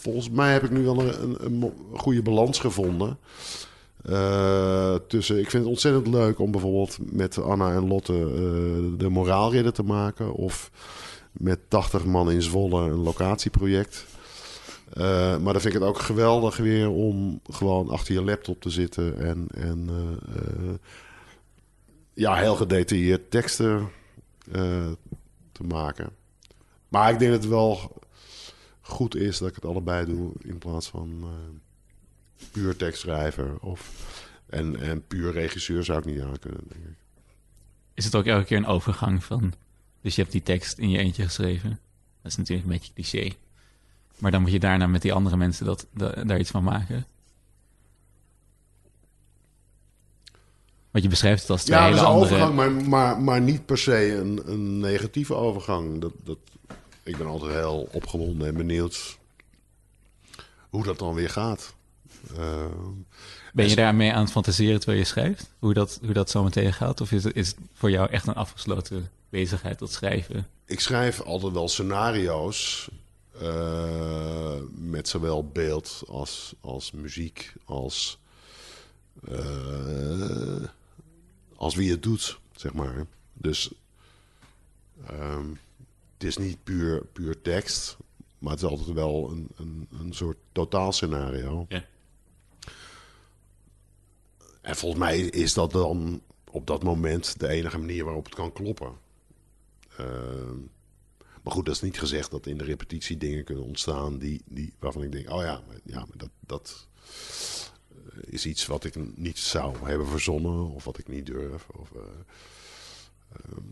volgens mij heb ik nu wel een, een, een goede balans gevonden. Uh, tussen, ik vind het ontzettend leuk om bijvoorbeeld met Anna en Lotte uh, de moraalridder te maken. Of met 80 man in Zwolle een locatieproject. Uh, maar dan vind ik het ook geweldig weer om gewoon achter je laptop te zitten en, en ja, heel gedetailleerd teksten te maken. Maar ik denk dat het wel goed is dat ik het allebei doe in plaats van puur tekstschrijver of, en, en puur regisseur zou ik niet aan kunnen, denk ik. Is het ook elke keer een overgang van... Dus je hebt die tekst in je eentje geschreven. Dat is natuurlijk een beetje cliché. Maar dan moet je daarna met die andere mensen dat, daar iets van maken. Want je beschrijft het als twee ja, hele andere... Ja, een overgang, maar, maar, maar niet per se een, een negatieve overgang. Dat, dat, ik ben altijd heel opgewonden en benieuwd hoe dat dan weer gaat. Uh, ben je daarmee aan het fantaseren terwijl je schrijft? Hoe dat, hoe dat zo meteen gaat? Of is het, is het voor jou echt een afgesloten bezigheid, dat schrijven? Ik schrijf altijd wel scenario's. Uh, met zowel beeld als, als muziek, als, uh, als wie het doet, zeg maar. Dus um, het is niet puur, puur tekst, Maar het is altijd wel een, een, een soort totaalscenario. Ja. En volgens mij is dat dan op dat moment de enige manier waarop het kan kloppen. Ehm, maar goed, dat is niet gezegd dat in de repetitie dingen kunnen ontstaan die, die, waarvan ik denk, oh ja, maar, ja, maar dat, dat eh, is iets wat ik niet zou hebben verzonnen of wat ik niet durf. Of, eh, ehm,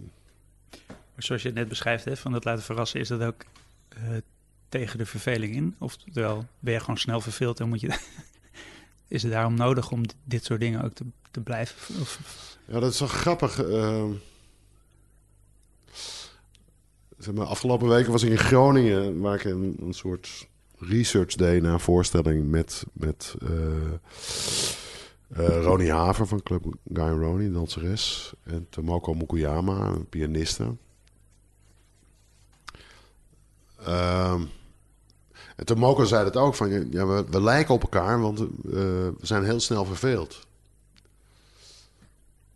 zoals je het net beschrijft, hè, van het laten verrassen, is dat ook eh, tegen de verveling in? Oftewel, ben je gewoon snel verveeld en moet je... is het daarom nodig om dit soort dingen ook te, te blijven? Of, Ja, dat is wel grappig. ehm. zeg maar, afgelopen weken was ik in Groningen, waar ik een, soort research deed een voorstelling met, met Ronnie Haver van Club Guy Ronnie, danseres. En Tomoko Mukuyama, een pianiste. Ehm, en Tomoko zei het ook, van ja, we, lijken op elkaar, want eh, we zijn heel snel verveeld.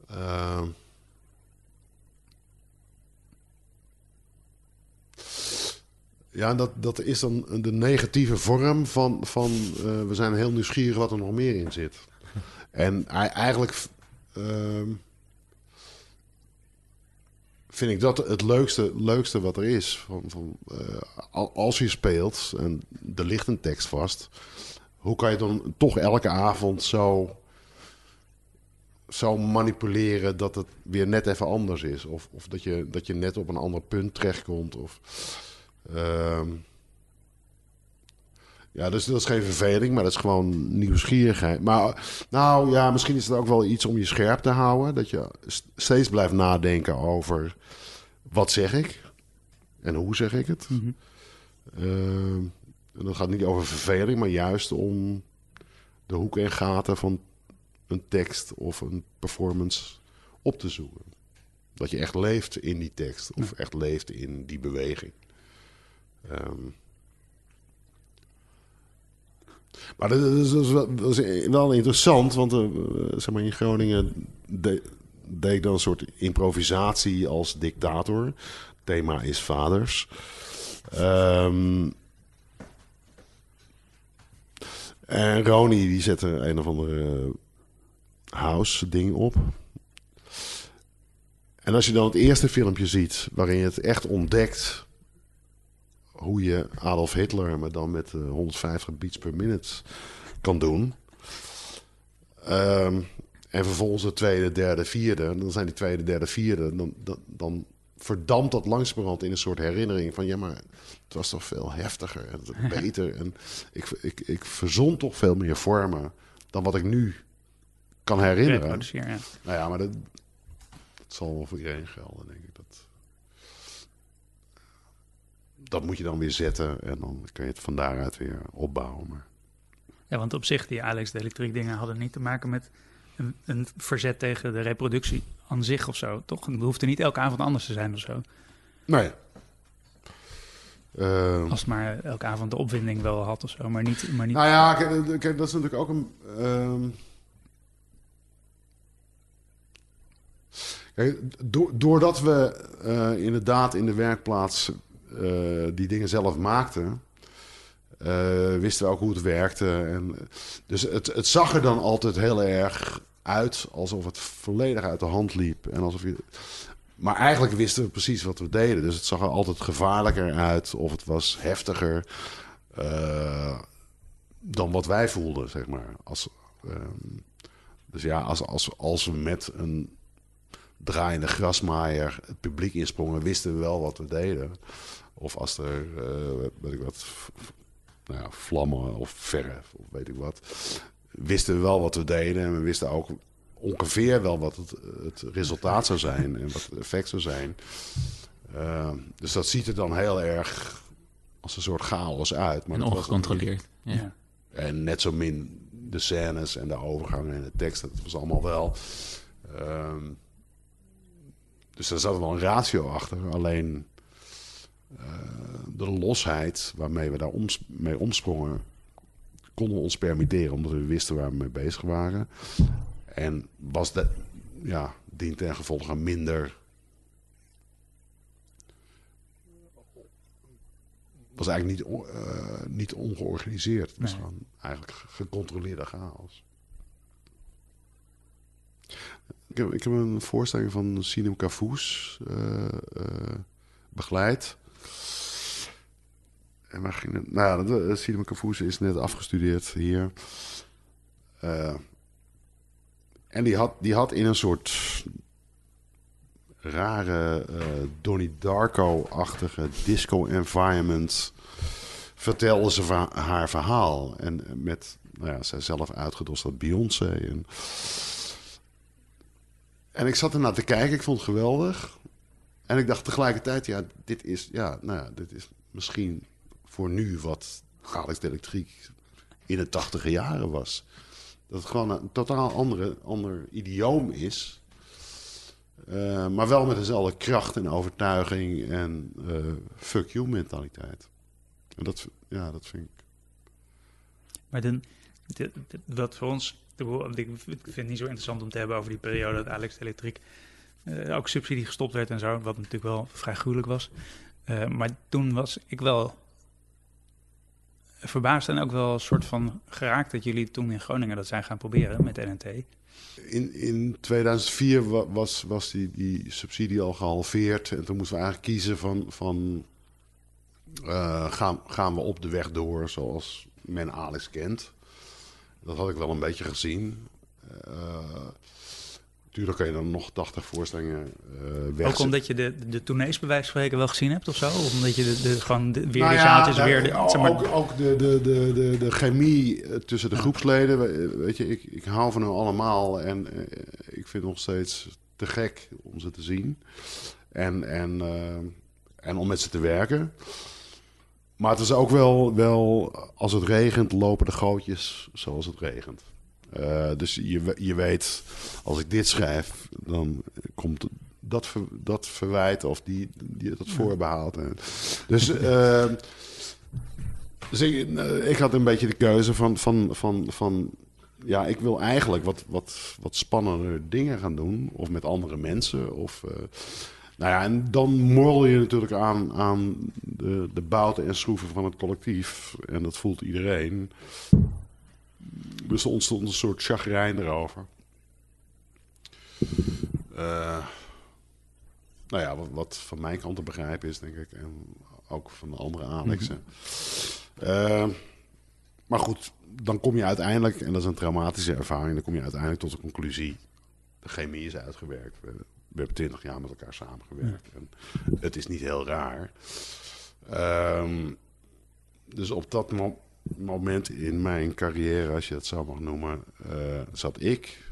Ehm. ja, dat, dat is dan de negatieve vorm van, van eh, we zijn heel nieuwsgierig wat er nog meer in zit. En ei- eigenlijk ehm, vind ik dat het leukste, leukste wat er is. Van, van, eh, al- als je speelt en er ligt een tekst vast, hoe kan je dan toch elke avond zo zo manipuleren dat het weer net even anders is. Of, of dat, je, dat je net op een ander punt terechtkomt. Of, ehm, ja, dus dat is geen verveling, maar dat is gewoon nieuwsgierigheid. Maar nou ja, misschien is het ook wel iets om je scherp te houden. Dat je st- steeds blijft nadenken over wat zeg ik en hoe zeg ik het. Mhm. Ehm, en dat gaat niet over verveling, maar juist om de hoeken en gaten van een tekst of een performance op te zoeken. Dat je echt leeft in die tekst of echt leeft in die beweging. Ehm, maar dat is, dat is wel, interessant, want eh, zeg maar in Groningen de- deed dan een soort improvisatie als dictator. Thema is vaders. Ehm, en Ronnie die zette een of andere house ding op. En als je dan het eerste filmpje ziet waarin je het echt ontdekt hoe je Adolf Hitler, maar dan met eh, 150 beats per minute kan doen. Ehm, en vervolgens de tweede, derde, vierde. Dan zijn die tweede, derde, vierde. Dan, dan, dan verdampt dat langzamerhand in een soort herinnering van... ja, maar het was toch veel heftiger en beter. En ik, ik, ik verzon toch veel meer vormen dan wat ik nu kan herinneren. Ja. Nou ja, maar dat, dat zal wel voor iedereen gelden, denk ik. Dat, moet je dan weer zetten en dan kun je het van daaruit weer opbouwen. Maar Ja, want op zich, die Alex de Elektriek dingen hadden niet te maken met een, een verzet tegen de reproductie aan zich of zo. Toch? Het hoeft er niet elke avond anders te zijn of zo. nee. Ehm, Als het maar elke avond de opwinding wel had of zo. Maar niet... Maar niet Nou ja, kijk, kijk, dat is natuurlijk ook een. ehm, Kijk, do- doordat we eh, inderdaad in de werkplaats die dingen zelf maakten, eh, wisten we ook hoe het werkte. En, dus het, het zag er dan altijd heel erg uit alsof het volledig uit de hand liep. En alsof je, maar eigenlijk wisten we precies wat we deden. Dus het zag er altijd gevaarlijker uit of het was heftiger. eh, dan wat wij voelden, zeg maar. Als, ehm, dus ja, als, als, als we met een draaiende grasmaaier het publiek insprongen, wisten we wel wat we deden. Of als er, eh, weet ik wat, nou ja, vlammen of verf of weet ik wat, wisten we wel wat we deden. En we wisten ook ongeveer wel wat het, het resultaat zou zijn en wat het effect zou zijn. Ehm, dus dat ziet er dan heel erg als een soort chaos uit. Maar en ongecontroleerd. Ja. En net zo min de scènes en de overgangen en de tekst. Dat was allemaal wel. ehm, dus daar zat wel een ratio achter. Alleen de losheid waarmee we daar oms- mee omsprongen, konden we ons permitteren omdat we wisten waar we mee bezig waren. En was dat, ja, dient ten gevolge minder was eigenlijk niet, eh, niet ongeorganiseerd. Het was Nee. gewoon eigenlijk ge- gecontroleerde chaos. Ik heb, ik heb een voorstelling van Sinem Cafous eh, eh, begeleid. En waar ging het? Nou ja, de, Cafous is net afgestudeerd hier. Eh, en die had, die had in een soort rare eh, Donnie Darko-achtige disco-environment vertelde ze haar verhaal. En met, nou ja, zij zelf uitgedost als Beyoncé. En, en ik zat ernaar te kijken, ik vond het geweldig. En ik dacht tegelijkertijd, ja, dit is, ja, nou ja, dit is misschien voor nu wat Alex de Electriek in de tachtige jaren was. Dat het gewoon een totaal andere, ander idioom is. Eh, maar wel met dezelfde kracht en overtuiging en eh, fuck you mentaliteit. En dat, ja, dat vind ik. Maar dan, wat voor ons, ik vind het niet zo interessant om te hebben over die periode dat Alex de eh, ook subsidie gestopt werd en zo, wat natuurlijk wel vrij gruwelijk was. Maar toen was ik wel verbaasd en ook wel een soort van geraakt dat jullie toen in Groningen dat zijn gaan proberen met NNT. In, in 2004 wa- was, was die, die subsidie al gehalveerd. En toen moesten we eigenlijk kiezen van... van eh, gaan, gaan we op de weg door zoals men Alex kent. Dat had ik wel een beetje gezien. Eh Tuurlijk kan je dan nog 80 voorstellingen eh weg. Ook omdat je de, de tournees bij wijze van spreken wel gezien hebt of zo? Of omdat je de, de, gewoon de, weer Nou de ja, zaaltjes, nou, weer de, ook, zeg maar, ook de, de, de, de, de chemie eh, tussen de groepsleden. We- Weet je, ik, ik hou van hen allemaal. En eh, ik vind het nog steeds te gek om ze te zien. En, en, eh, en om met ze te werken. Maar het is ook wel, wel, als het regent, lopen de gootjes zoals het regent. Eh, dus je, je weet, als ik dit schrijf, dan komt dat, ver- dat verwijt of die, die dat voorbehaalt. Dus eh, dus ik, eh, ik had een beetje de keuze van, van, van, van ja, ik wil eigenlijk wat, wat, wat spannender dingen gaan doen. Of met andere mensen. Of, nou ja, en dan morrel je natuurlijk aan, aan de, de bouten en schroeven van het collectief. En dat voelt iedereen. Dus er ontstond een soort chagrijn erover. Eh, nou ja, wat, wat van mijn kant te begrijpen is, denk ik. En ook van de andere Alexen. Eh, maar goed, dan kom je uiteindelijk, en dat is een traumatische ervaring, dan kom je uiteindelijk tot de conclusie: de chemie is uitgewerkt. We, we hebben twintig jaar met elkaar samengewerkt. En het is niet heel raar. Ehm, dus op dat mo- moment in mijn carrière, als je het zo mag noemen, eh, zat ik.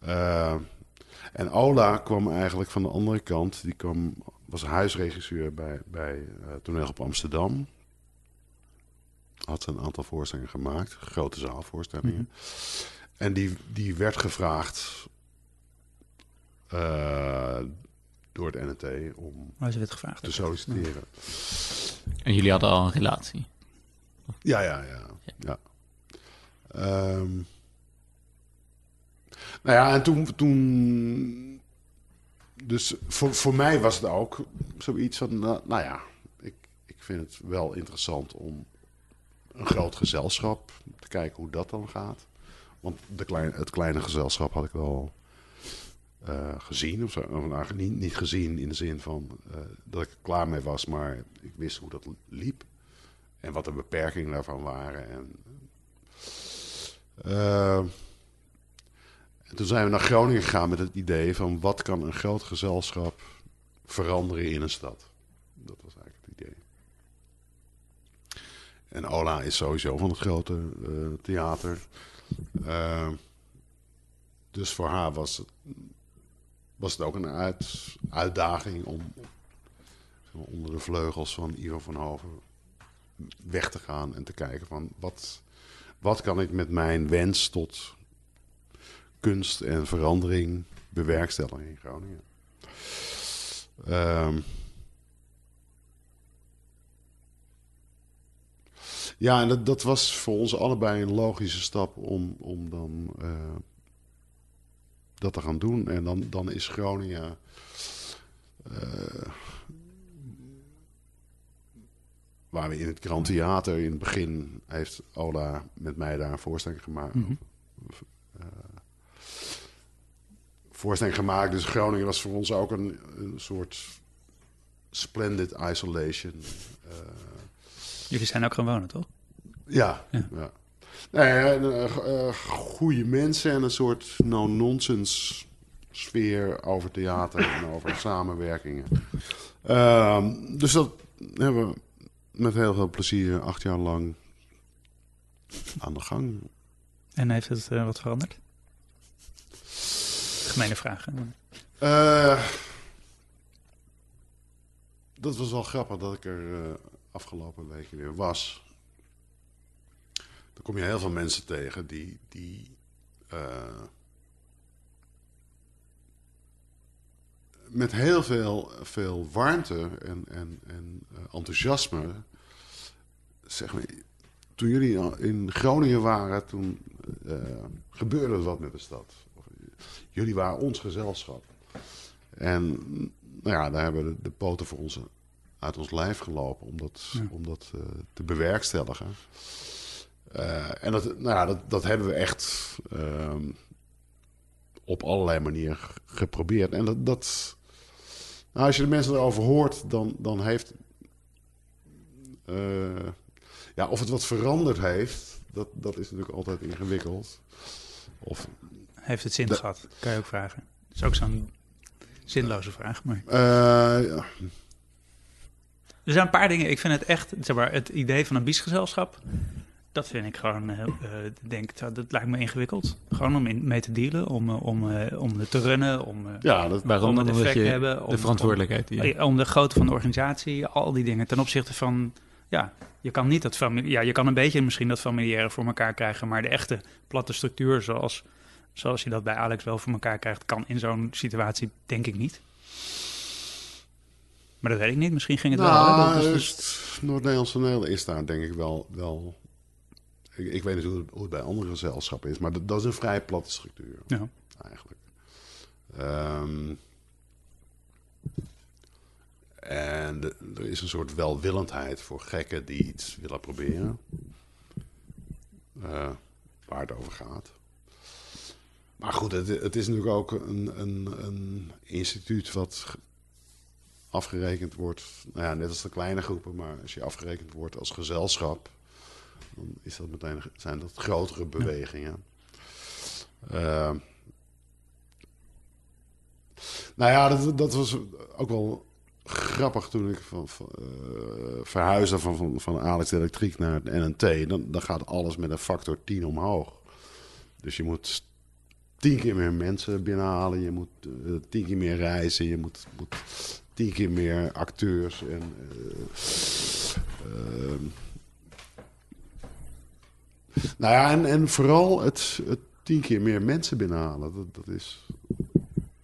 Eh, en Ola kwam eigenlijk van de andere kant. Die kwam, was huisregisseur bij, bij Toneel op Amsterdam. Had een aantal voorstellingen gemaakt, grote zaalvoorstellingen. En die, die werd gevraagd eh, door het NNT om oh, ze werd gevraagd. te solliciteren. En jullie hadden al een relatie. Ja, ja, ja. ja. Ehm, nou ja, en toen, toen. Dus voor, voor mij was het ook zoiets van. Nou, ja, ik, ik vind het wel interessant om een groot gezelschap te kijken hoe dat dan gaat. Want de klein, het kleine gezelschap had ik wel eh, gezien. Of zo. Of nou, niet, niet gezien in de zin van eh, dat ik er klaar mee was, maar ik wist hoe dat liep. En wat de beperkingen daarvan waren. En, eh, en toen zijn we naar Groningen gegaan met het idee van wat kan een groot gezelschap veranderen in een stad. Dat was eigenlijk het idee. En Ola is sowieso van het grote eh, theater. Eh, dus voor haar was het, was het ook een uit, uitdaging om onder de vleugels van Ivo van Hoven weg te gaan en te kijken van wat, wat kan ik met mijn wens tot kunst en verandering bewerkstelligen in Groningen. Ehm, ja, en dat, dat was voor ons allebei een logische stap om, om dan eh, dat te gaan doen. En dan, dan is Groningen. eh, waar we in het Grand Theater in het begin heeft Ola met mij daar een voorstelling gemaakt. Eh, voorstelling gemaakt. Dus Groningen was voor ons ook een, een soort splendid isolation. Eh, Jullie zijn ook gaan wonen, toch? ja, Ja. ja. Nee, eh, goede mensen en een soort no-nonsense sfeer over theater en over samenwerkingen. Ehm, dus dat hebben we met heel veel plezier acht jaar lang aan de gang. En heeft het eh, wat veranderd? Gemene vragen. Eh, dat was wel grappig dat ik er eh, afgelopen weken weer was. Dan kom je heel veel mensen tegen die, die met heel veel, veel warmte en, en, en eh, enthousiasme. Zeg maar, toen jullie in Groningen waren, toen eh, gebeurde er wat met de stad. Jullie waren ons gezelschap. En nou ja, daar hebben de, de poten voor ons uit ons lijf gelopen om dat, Ja. om dat eh, te bewerkstelligen. En dat, nou ja, dat, dat hebben we echt ehm, op allerlei manieren geprobeerd. En dat, dat nou, als je de mensen erover hoort, dan, dan heeft. eh, ja, of het wat veranderd heeft, dat, dat is natuurlijk altijd ingewikkeld. Of Heeft het zin gehad? Kan je ook vragen. Dat is ook zo'n zinloze vraag. Maar eh, ja, er zijn een paar dingen. Ik vind het echt, zeg maar, het idee van een biesgezelschap. Dat vind ik gewoon, eh, denk, dat, dat lijkt me ingewikkeld. Gewoon om in, mee te dealen, om, eh, om, om het te runnen, om, ja, dat, Waarom? om het effect je hebben. Om, de verantwoordelijkheid Om, de grootte van de organisatie, al die dingen. Ten opzichte van, ja, je kan niet dat familie, ja, je kan een beetje misschien dat familiaire voor elkaar krijgen, maar de echte platte structuur zoals, zoals je dat bij Alex wel voor elkaar krijgt, kan in zo'n situatie denk ik niet. Maar dat weet ik niet. Misschien ging het wel. Nou, dus- Noord-Nederlands toneel is daar denk ik wel... wel ik, ik weet niet hoe het, bij andere gezelschappen is, maar dat, dat is een vrij platte structuur ja. eigenlijk. Ehm, en de- er is een soort welwillendheid voor gekken die iets willen proberen. Eh, waar het over gaat. Maar goed, het, het is natuurlijk ook een, een, een instituut wat ge- afgerekend wordt. Nou ja, net als de kleine groepen, maar als je afgerekend wordt als gezelschap, dan is dat meteen, zijn dat grotere bewegingen. Eh, nou ja, dat, dat was ook wel grappig toen ik van, van, eh, verhuisde van, van, van Alex Elektriek naar het NNT. Dan, dan gaat alles met een factor 10 omhoog. Dus je moet tien keer meer mensen binnenhalen. Je moet eh, tien keer meer reizen. Je moet, moet tien keer meer acteurs. En. Nou ja, en, vooral het, het tien keer meer mensen binnenhalen. Dat, dat is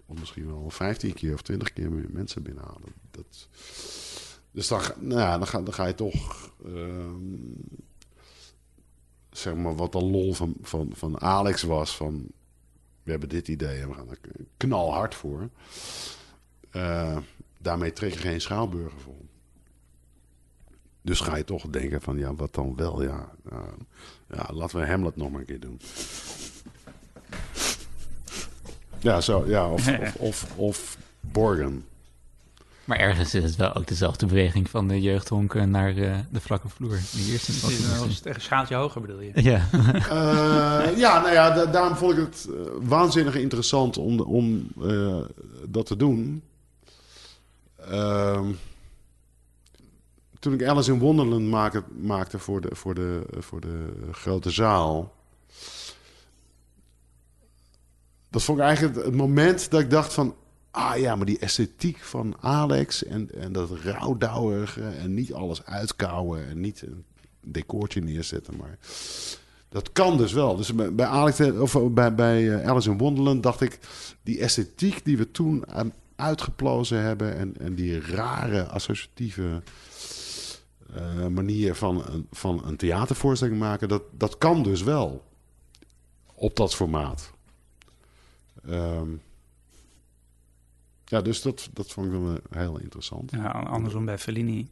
of misschien wel 15 keer of 20 keer meer mensen binnenhalen. Dat, dus dan, nou dan, ga, dan ga je toch. ehm, zeg maar wat de lol van, van, van Alex was. Van we hebben dit idee en we gaan er knalhard voor. Eh, daarmee trek je geen schouwburger vol. Dus ga je toch denken van ja, wat dan wel? Ja, ja, ja laten we Hamlet nog maar een keer doen. Ja, zo, ja of, of, of, of Borgen. Maar ergens is het wel ook dezelfde beweging van de jeugdhonken naar eh, de vlakke vloer. Die eerste Het is een schaaltje hoger bedoel je? Ja, Eh, ja, nou ja, da- daarom vond ik het eh, waanzinnig interessant om, om eh, dat te doen. Ehm, toen ik Alice in Wonderland maakte, maakte voor, de, voor, de, voor de grote zaal. Dat vond ik eigenlijk het, moment dat ik dacht van... Ah ja, maar die esthetiek van Alex en, en dat rouwdouwige en niet alles uitkouwen en niet een decoortje neerzetten, maar... Dat kan dus wel. Dus bij, bij Alex, of bij, bij eh, Alice in Wonderland dacht ik... die esthetiek die we toen aan- uitgeplozen hebben... en, en die rare associatieve eh, manier van een, van een theatervoorstelling maken... Dat, dat kan dus wel op dat formaat. Ehm, ja, dus dat, dat vond ik wel heel interessant. Ja, andersom bij Fellini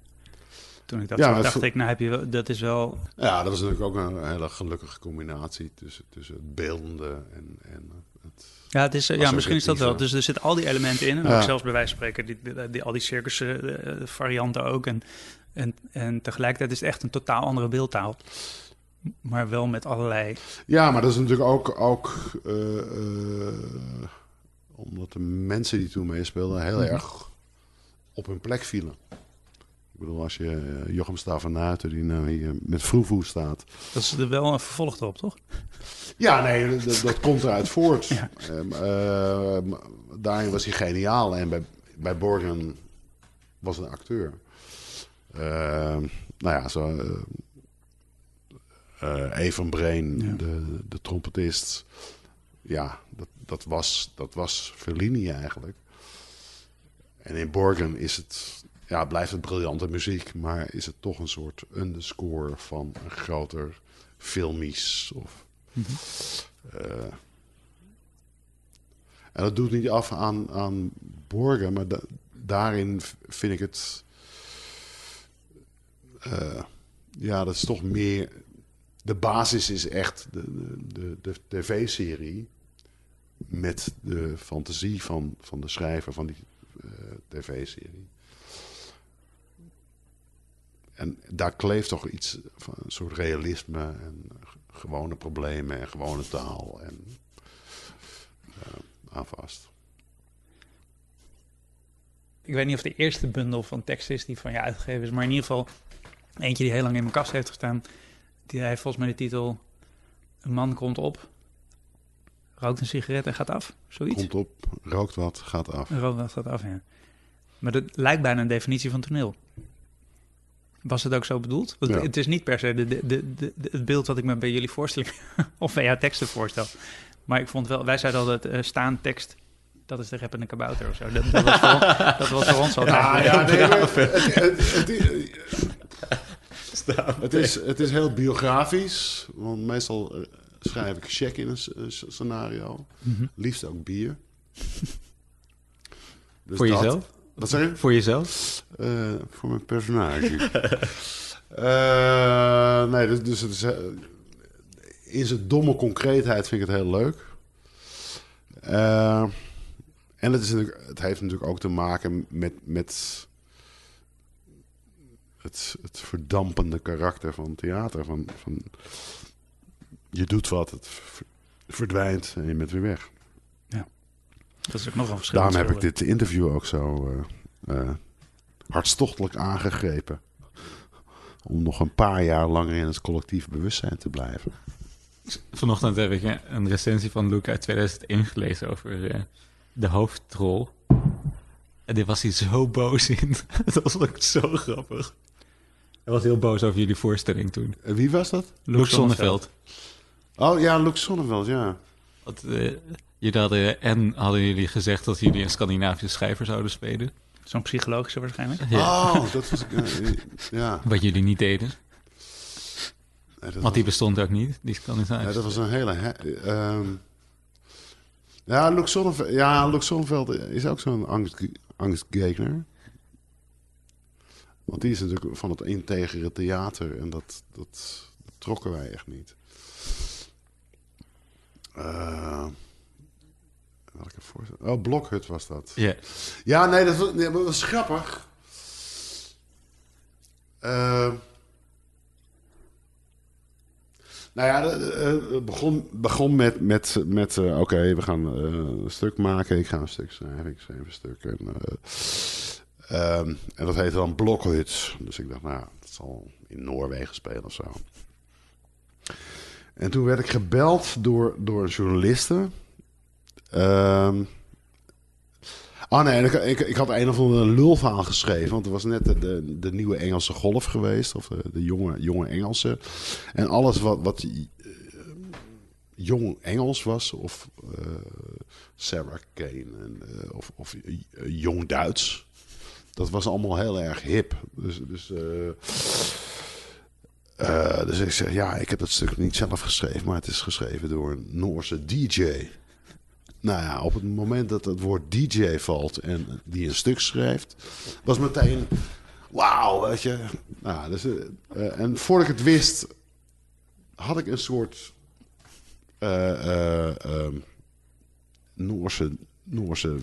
toen ik dat Ja, zag, dacht ik, nou heb je wel- dat is wel... Ja, dat was natuurlijk ook een hele gelukkige combinatie tussen, tussen het beeldende en, en het... Ja, het is, ja misschien is dat wel. Dus er zitten al die elementen in. En Ja. ook zelfs bij wijze van spreken, die, die, die- al die circus varianten ook. En, en, en tegelijkertijd is het echt een totaal andere beeldtaal. Maar wel met allerlei... Ja, maar dat is natuurlijk ook, ook eh, eh, omdat de mensen die toen meespeelden heel Mhm. erg op hun plek vielen. Ik bedoel, als je eh, Jochem Stavenuiten, die nou hier met Vroevoe staat. Dat is er wel een vervolg erop, toch? Ja, nee, dat, dat komt eruit voort. Ja. Ehm, eh, maar daarin was hij geniaal. En bij, bij Borgen was een acteur. Ehm, nou ja, zo... eh eh, Evan Brain, Ja. de, de trompetist. Ja, dat, dat, was, dat was Fellini eigenlijk. En in Borgen is het... Ja, blijft het briljante muziek, maar is het toch een soort underscore van een groter filmies of eh, en dat doet niet af aan, aan Borgen, maar da- daarin vind ik het. Eh, ja, dat is toch meer. De basis is echt de, de, de, de tv-serie. Met de fantasie van, van de schrijver van die eh, tv-serie. En daar kleeft toch iets van een soort realisme en gewone problemen en gewone taal en, eh, aan vast. Ik weet niet of de eerste bundel van tekst is die van je uitgegeven is. Maar in ieder geval eentje die heel lang in mijn kast heeft gestaan. Die heeft volgens mij de titel... Een man komt op, rookt een sigaret en gaat af. Zoiets. Komt op, rookt wat, gaat af. Rookt gaat af, ja. Maar dat lijkt bijna een definitie van toneel. Was het ook zo bedoeld? Want Ja. Het is niet per se de, de, de, de- het beeld wat ik me bij jullie voorstelling of bij jouw teksten voorstel. Maar ik vond wel, wij zeiden altijd uh, staan tekst, dat is de rappende kabouter of zo. Dat, dat, was, voor, dat was voor ons altijd. Ja, ja, nee, maar het, het, het, het is- het is, het is heel biografisch, want meestal eh, schrijf ik check in een scenario. Mhm. Liefst ook bier. Dus Voor dat- jezelf? Wat zeg je? Voor jezelf? Eh, voor mijn personage. Eh, nee, dus, dus het is, in zijn domme concreetheid vind ik het heel leuk. Eh, en het, is natuurlijk, het heeft natuurlijk ook te maken met, met het, het verdampende karakter van theater. Van, van, je doet wat, het verdwijnt en je bent weer weg. Dat is ook nog een verschil. Daarom heb ik dit interview ook zo eh, eh, hartstochtelijk aangegrepen. Om nog een paar jaar langer in het collectief bewustzijn te blijven. Vanochtend heb ik een- recensie van Luke uit 2001 gelezen over eh, de hoofdrol. En dit was hij zo boos in. dat was ook zo grappig. Hij was heel boos over jullie voorstelling toen. En wie was dat? Luke Sonneveld. Oh ja, Luc Sonneveld, ja. Want, eh, jullie hadden, en hadden jullie gezegd dat jullie een Scandinavische schrijver zouden spelen. Zo'n psychologische waarschijnlijk. Ja. Oh, dat was... eh, ja. Wat jullie niet deden. Nee, dat, Want die was, bestond ook niet, die Scandinavische. nee, dat was een hele... he- ehm, ja, Luc Sonneveld, ja, Luc Sonneveld is ook zo'n angst, angstgegner. Want die is natuurlijk van het integere theater. En dat, dat, dat trokken wij echt niet. Eh, welke voorstel? Oh, Blokhut was dat. Ja. Ja, nee, dat was, nee, dat was grappig. Eh, nou ja, de- het begon, begon met, met, met eh, oké, we gaan eh, een stuk maken. Ik ga een stuk schrijven. Ik schreef een stuk. En, eh, ehm, en dat heette dan Blokhut. Dus ik dacht, nou, dat zal in Noorwegen spelen of zo. En toen werd ik gebeld door, door een journaliste. Ehm Oh nee, ik, ik, had een of andere lulverhaal geschreven. Want er was net de, de, nieuwe Engelse golf geweest. Of de, de jonge, jonge Engelse. En alles wat, wat eh, jong Engels was. Of eh, Sarah Kane. En, eh, of of jong Duits. Dat was allemaal heel erg hip. Dus, dus, eh, eh, dus ik zeg, ja, ik heb dat stuk niet zelf geschreven. Maar het is geschreven door een Noorse DJ. Nou ja, op het moment dat het woord DJ valt en die een stuk schrijft, was meteen, wauw, weet je, nou, dus, eh, en voordat ik het wist, had ik een soort Noorse, Noorse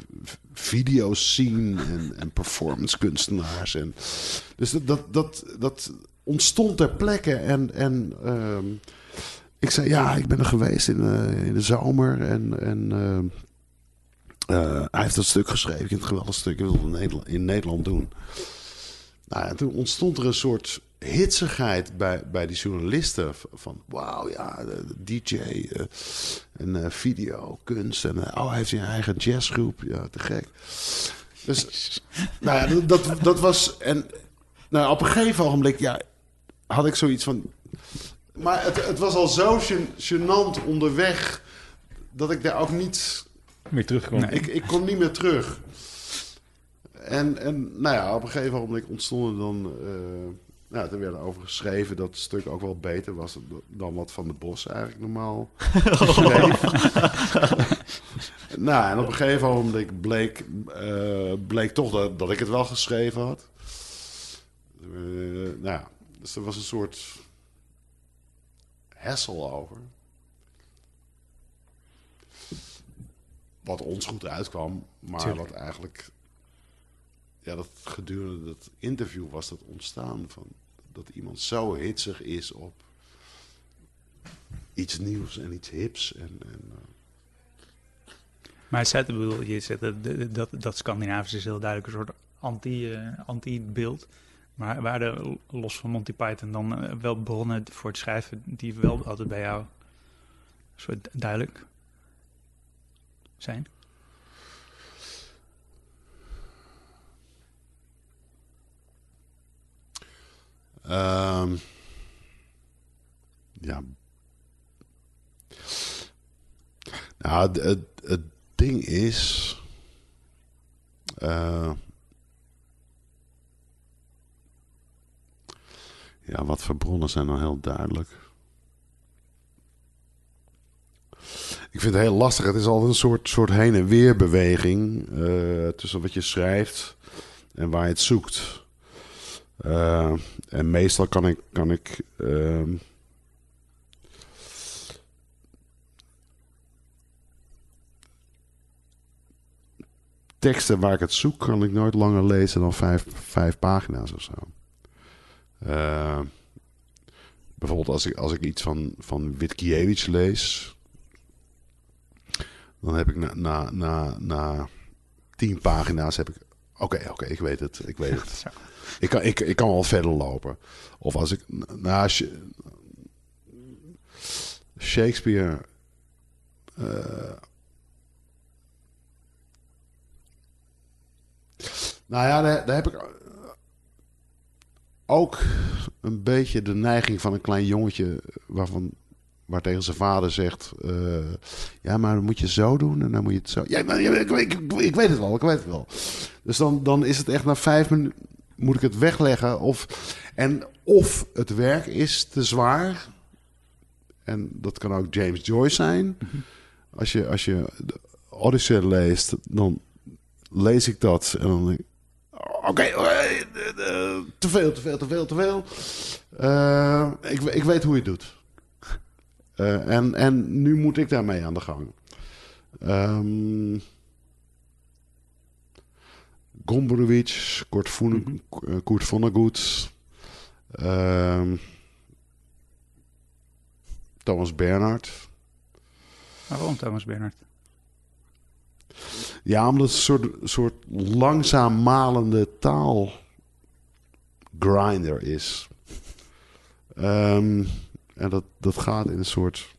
video's zien en, en performance kunstenaars. En, dus dat, dat, dat, ontstond ter plekke. En, en ehm, ik zei, ja, ik ben er geweest in, eh, in de zomer. En, en ehm, eh, hij heeft dat stuk geschreven. Ik het geweldig stuk. Ik wil het in Nederland, in Nederland doen. Nou, en toen ontstond er een soort hitsigheid bij, bij die journalisten. Van, wauw, ja, de, de DJ eh, en eh, video, kunst. En eh, oh, hij heeft zijn eigen jazzgroep. Ja, te gek. Dus, nou ja, dat, dat, was... En nou, op een gegeven ogenblik, ja, had ik zoiets van... Maar het, het was al zo gen- gênant onderweg... dat ik daar ook niet Meer terugkomen. Nee. ik, ik kon niet meer terug. En, en nou ja, op een gegeven moment ontstonden dan... eh nou, er werd over geschreven dat het stuk ook wel beter was dan wat Van de Bos eigenlijk normaal schreef. nou, en op een gegeven moment bleek, eh, bleek toch dat, dat ik het wel geschreven had. Eh, nou ja, dus er was een soort hessel over. wat ons goed uitkwam, maar Tuurlijk. wat eigenlijk ja, dat gedurende dat interview was dat ontstaan van dat iemand zo hitsig is op iets nieuws en iets hips en, eh, Maar bedoel, je zegt dat, dat, dat Scandinavisch is heel duidelijk een soort eh, anti-beeld. Maar waren los van Monty Python dan eh, wel bronnen voor het schrijven die wel altijd bij jou soort duidelijk zijn? Ehm, ja. Nou, het, het, ding is. eh, ja, wat voor bronnen zijn nou heel duidelijk? Ik vind het heel lastig. Het is altijd een soort, soort heen en weer beweging eh, tussen wat je schrijft en waar je het zoekt. Eh, en meestal kan ik, kan ik ehm, teksten waar ik het zoek, kan ik nooit langer lezen dan vijf, vijf pagina's of zo. Eh, bijvoorbeeld als ik, als ik iets van, van Witkiewicz lees, dan heb ik na, na, na, na tien pagina's heb ik, oké, oké, ik weet het, ik weet het. Ik kan, ik, ik kan wel verder lopen. Of als ik Sh- Shakespeare. eh, nou ja, daar, daar heb ik ook een beetje de neiging van een klein jongetje waarvan waar tegen zijn vader zegt: eh, Ja, maar dan moet je zo doen en dan moet je het zo. Ja, ik, ik, ik weet het wel, ik weet het wel. Dus dan, dan is het echt na vijf minuten moet ik het wegleggen. Of, en of het werk is te zwaar. En dat kan ook James Joyce zijn. Als je, als je de Odyssey leest, dan lees ik dat en dan denk ik... Oké, oké, eh, eh, te veel, te veel, te veel, te veel. Eh, ik, ik weet hoe je het doet. Eh, en, en nu moet ik daarmee aan de gang. Ehm Gombrowicz, Kurt, eh, Kurt Vonnegut, ehm, Thomas Bernhard. Waarom Thomas Bernhard? Ja, omdat het een soort, soort langzaam malende taal grinder is. Ehm, en dat, dat gaat in een soort...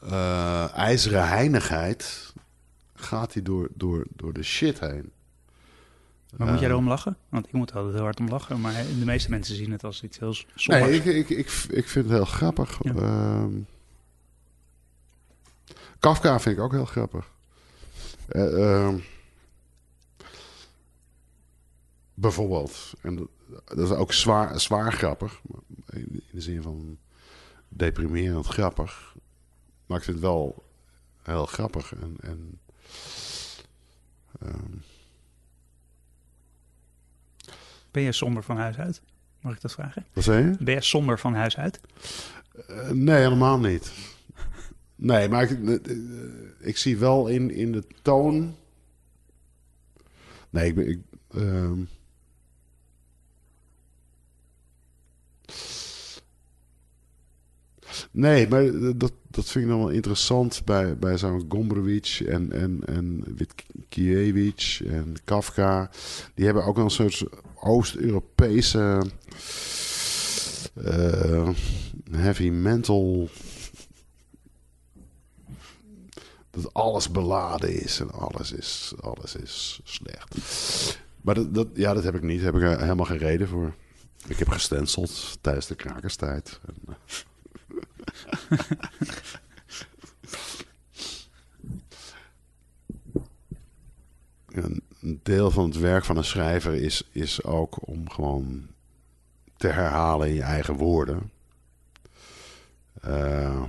eh, ijzeren heinigheid gaat hij door, door, door de shit heen. Maar moet jij Eh, erom lachen? Want ik moet altijd heel hard om lachen. Maar de meeste mensen zien het als iets heel somber. Nee, ik, ik, ik, ik vind het heel grappig. Ja. Ehm, Kafka vind ik ook heel grappig. Eh, ehm, bijvoorbeeld. En dat, dat is ook zwaar, zwaar grappig. In de zin van deprimerend grappig. Maar ik vind het wel heel grappig. En, en ehm, Ben je somber van huis uit? Mag ik dat vragen? Wat zei je? Ben je somber van huis uit? Eh, nee, helemaal niet. Nee, maar ik, eh, ik zie wel in, in de toon. Nee, ik ben. Ik, ehm, Nee, maar dat, dat vind ik dan wel interessant bij, bij zo'n Gombrowicz en, en, en Witkiewicz en Kafka. Die hebben ook een soort Oost-Europese eh, heavy mental. Dat alles beladen is en alles is, alles is slecht. Maar dat, dat, ja, dat heb ik niet. Daar heb ik er helemaal geen reden voor. Ik heb gestenceld tijdens de krakerstijd. En, eh, een deel van het werk van een schrijver is, is ook om gewoon te herhalen in je eigen woorden. Uh,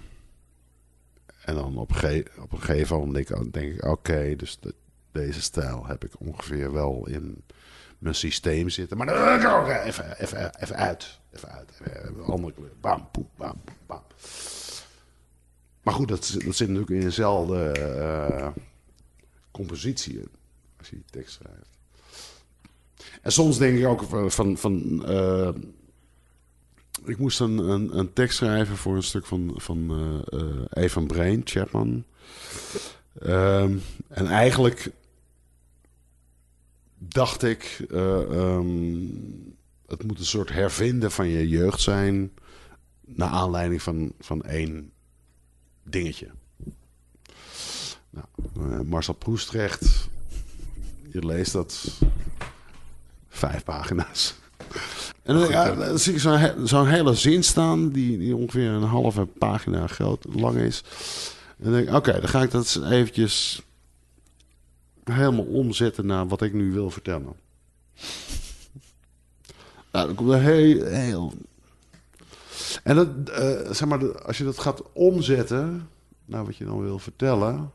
en dan op, op een gegeven moment denk ik, oké, dus de, deze stijl heb ik ongeveer wel in mijn systeem zitten. Maar dan even, even, even uit. Even uit. Even, andere. Bam, bam, bam. Maar goed, dat, dat zit natuurlijk in dezelfde compositie als je die tekst schrijft. En soms denk ik ook van. van ik moest een, een, een, tekst schrijven voor een stuk van, van Evan Brain, Chapman. Uh, en eigenlijk dacht ik, um, het moet een soort hervinden van je jeugd zijn. Naar aanleiding van, van één dingetje. Nou, uh, Marcel Proestrecht, je leest dat vijf pagina's. En dan, ja, dan zie ik zo'n zo hele zin staan, die, die ongeveer een halve pagina groot, lang is. En dan denk ik, oké, dan ga ik dat eventjes helemaal omzetten naar wat ik nu wil vertellen. Nou, dan komt er heel, en dat, uh, zeg maar, als je dat gaat omzetten naar wat je dan wil vertellen,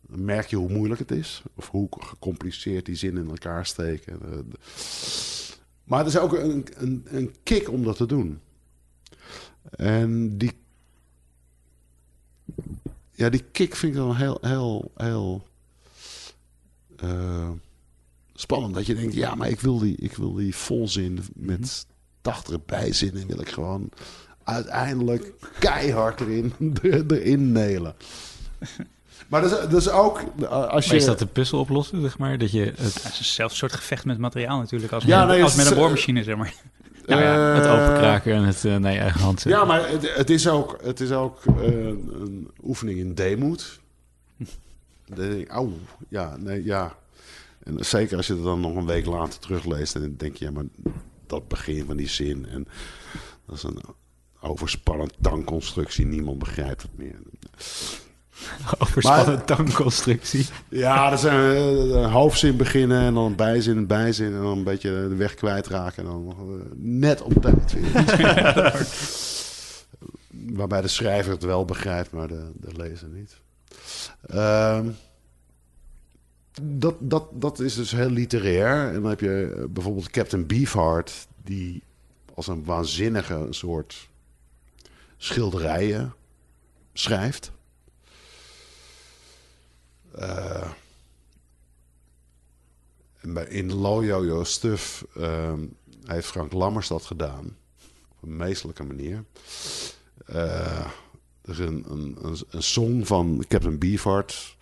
dan merk je hoe moeilijk het is. Of hoe gecompliceerd die zinnen in elkaar steken. Maar het is ook een, een, een kick om dat te doen. En die, ja, die kick vind ik dan heel, heel, heel uh, spannend. Dat je denkt, ja, maar ik wil die, ik wil die volzin met 80 bijzinnen wil ik gewoon uiteindelijk keihard erin, erin nelen. Maar dat is, dat is ook als je... Maar is dat de puzzel oplossen, zeg maar? Dat je het... Ja, het is zelfs een soort gevecht met materiaal natuurlijk, als, ja, met, nee, als met een boormachine, zeg maar. Ja, ja, het openkraken en het uh, naar je eigen hand zetten. Ja, maar het, het, is ook, het is ook uh, een oefening in deemoed. Denk auw, ja, nee, ja. En zeker als je het dan nog een week later terugleest... en dan denk je, ja, maar dat begin van die zin. En dat is een overspannend tankconstructie. Niemand begrijpt het meer. Overspannend tankconstructie. Ja, dat zijn een eh, hoofdzin beginnen en dan een bijzin, een bijzin en dan een beetje de weg kwijtraken en dan uh, net op tijd Waarbij de schrijver het wel begrijpt, maar de, de lezer niet. Uh, dat, dat, dat is dus heel literair. En dan heb je eh, bijvoorbeeld Captain Beefheart, die als een waanzinnige soort schilderijen schrijft. Uh, in Loyo Stuff uh, heeft Frank Lammers dat gedaan. Op een meestelijke manier. Uh, er is een, een, een, song van Captain Beefheart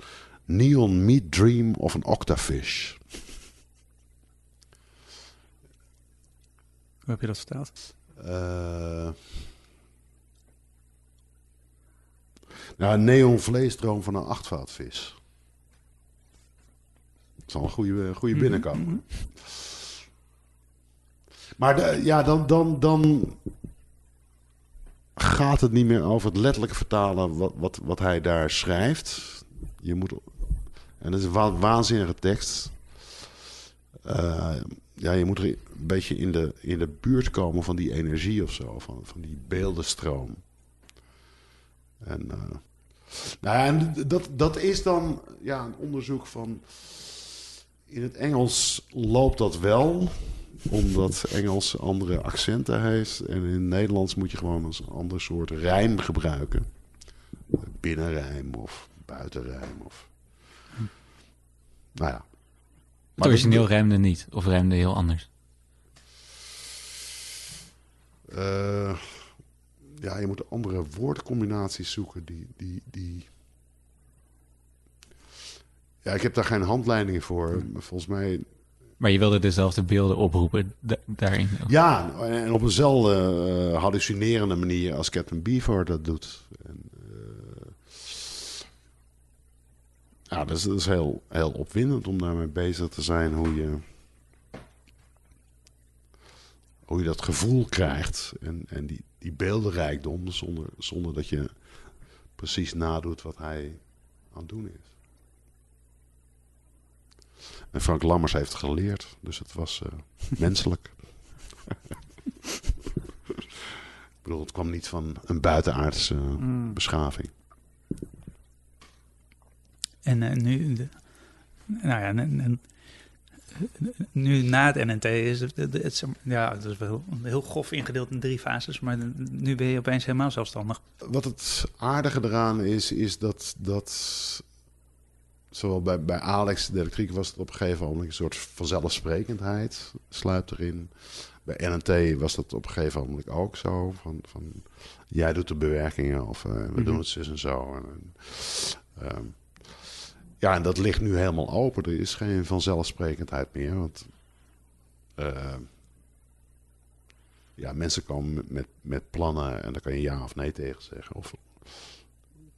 Neon Meat Dream of een Octafish. Hoe heb je dat vertaald? Uh, nou, een neon vleesdroom van een achtvaatvis. Dat is al een goede, goede mhm, binnenkomen. Maar de, ja, dan, dan, dan gaat het niet meer over het letterlijke vertalen wat, wat, wat hij daar schrijft. Je moet en dat is een waanzinnige tekst. Uh, ja, je moet er een beetje in de, in de buurt komen van die energie of zo, van, van die beeldenstroom. En, uh, nou dat, dat is dan ja, een onderzoek van. In het Engels loopt dat wel. Omdat Engels andere accenten heeft. En in het Nederlands moet je gewoon een ander soort rijm gebruiken. Binnenrijm of buitenrijm. Of... Nou ja. Het origineel rijmde niet, of rijmde heel anders. Uh, ja, je moet andere woordcombinaties zoeken die, die, die... Ja, ik heb daar geen handleidingen voor. Volgens mij... Maar je wilde dezelfde beelden oproepen daarin? Ja, en op dezelfde uh, hallucinerende manier als Captain Beefheart dat doet. En, uh, ja, dat is, dat is heel, heel opwindend om daarmee bezig te zijn. Hoe je, hoe je dat gevoel krijgt. En, en die, die beeldenrijkdom zonder, zonder dat je precies nadoet wat hij aan het doen is. En Frank Lammers heeft geleerd, dus het was uh, menselijk. Ik bedoel, het kwam niet van een buitenaardse mm. beschaving. En uh, nu, de, nou ja, en, en, nu na het NNT is het, het, ja, het is wel heel grof ingedeeld in drie fases, maar nu ben je opeens helemaal zelfstandig. Wat het aardige eraan is, is dat, dat zowel bij, bij Alex de elektriek was het op een gegeven moment een soort vanzelfsprekendheid sluipt erin. Bij NNT was dat op een gegeven moment ook zo. Van, van jij doet de bewerkingen of uh, we mm-hmm. doen het zus en zo. En, um, ja, en dat ligt nu helemaal open. Er is geen vanzelfsprekendheid meer. Want uh, ja, mensen komen met, met plannen en daar kan je ja of nee tegen zeggen. Of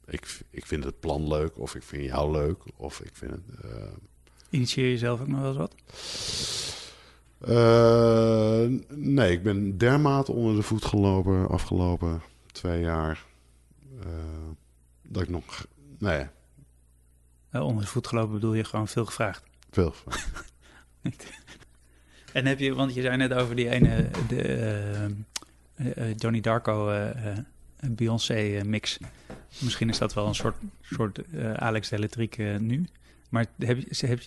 ik, ik vind het plan leuk, of ik vind jou leuk, of ik vind het. Uh... Initieer je zelf ook nog wel eens wat? Uh, nee, ik ben dermate onder de voet gelopen afgelopen twee jaar. Uh, dat ik nog. Nee, onder de voet gelopen bedoel je gewoon veel gevraagd? Veel en heb je, want je zei net over die ene, de, Johnny Darko Beyoncé mix. Misschien is dat wel een soort, soort Alex Elektriek nu. Maar heb, je, heb,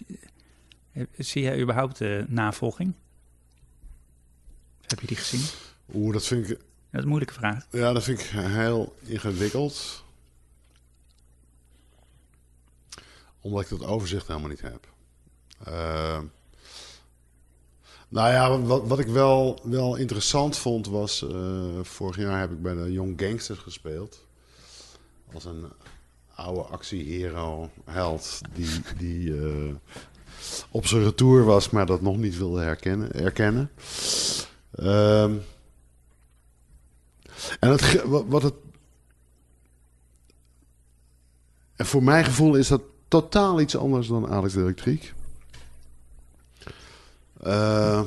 heb, zie jij überhaupt navolging? Heb je die gezien? Oeh, dat vind ik... Dat is een moeilijke vraag. Ja, dat vind ik heel ingewikkeld. Omdat ik dat overzicht helemaal niet heb. Uh, nou ja, wat, wat ik wel, wel interessant vond was... Uh, vorig jaar heb ik bij de Young Gangsters gespeeld. Als een oude actiehero, held... die, die uh, op zijn retour was, maar dat nog niet wilde herkennen, erkennen. Uh, en het, wat, het... En voor mijn gevoel is dat totaal iets anders dan Alex de Elektriek. Uh,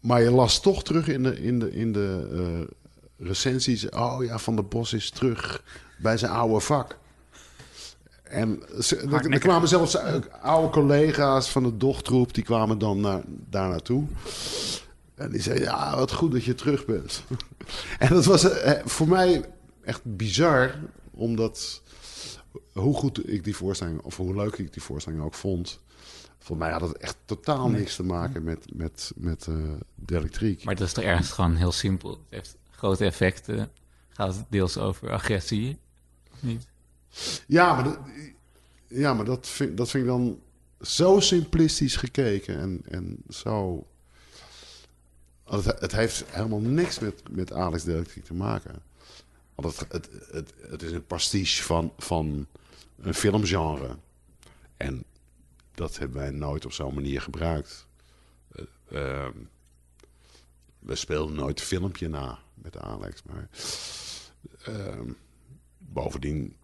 maar je las toch terug in de, in de, in de uh, recensies... oh ja, Van der Bos is terug bij zijn oude vak. En er kwamen zelfs oude collega's van de dochtroep... die kwamen dan naar, daar naartoe. En die zeiden, ja, wat goed dat je terug bent. en dat was voor mij echt bizar, omdat hoe goed ik die voorstelling, of hoe leuk ik die voorstelling ook vond. Voor mij had het echt totaal niks te maken met, met, met uh, de elektriek. Maar dat is toch ergens gewoon heel simpel. Het heeft grote effecten. Gaat het deels over agressie? Niet? Ja, maar, dat, ja, maar dat, vind, dat vind ik dan zo simplistisch gekeken en, en zo... Het, het heeft helemaal niks met, met Alex de Elektriek te maken. Want het, het, het, het is een pastiche van, van een filmgenre. En dat hebben wij nooit op zo'n manier gebruikt. Uh, we speelden nooit een filmpje na met Alex. Maar uh, bovendien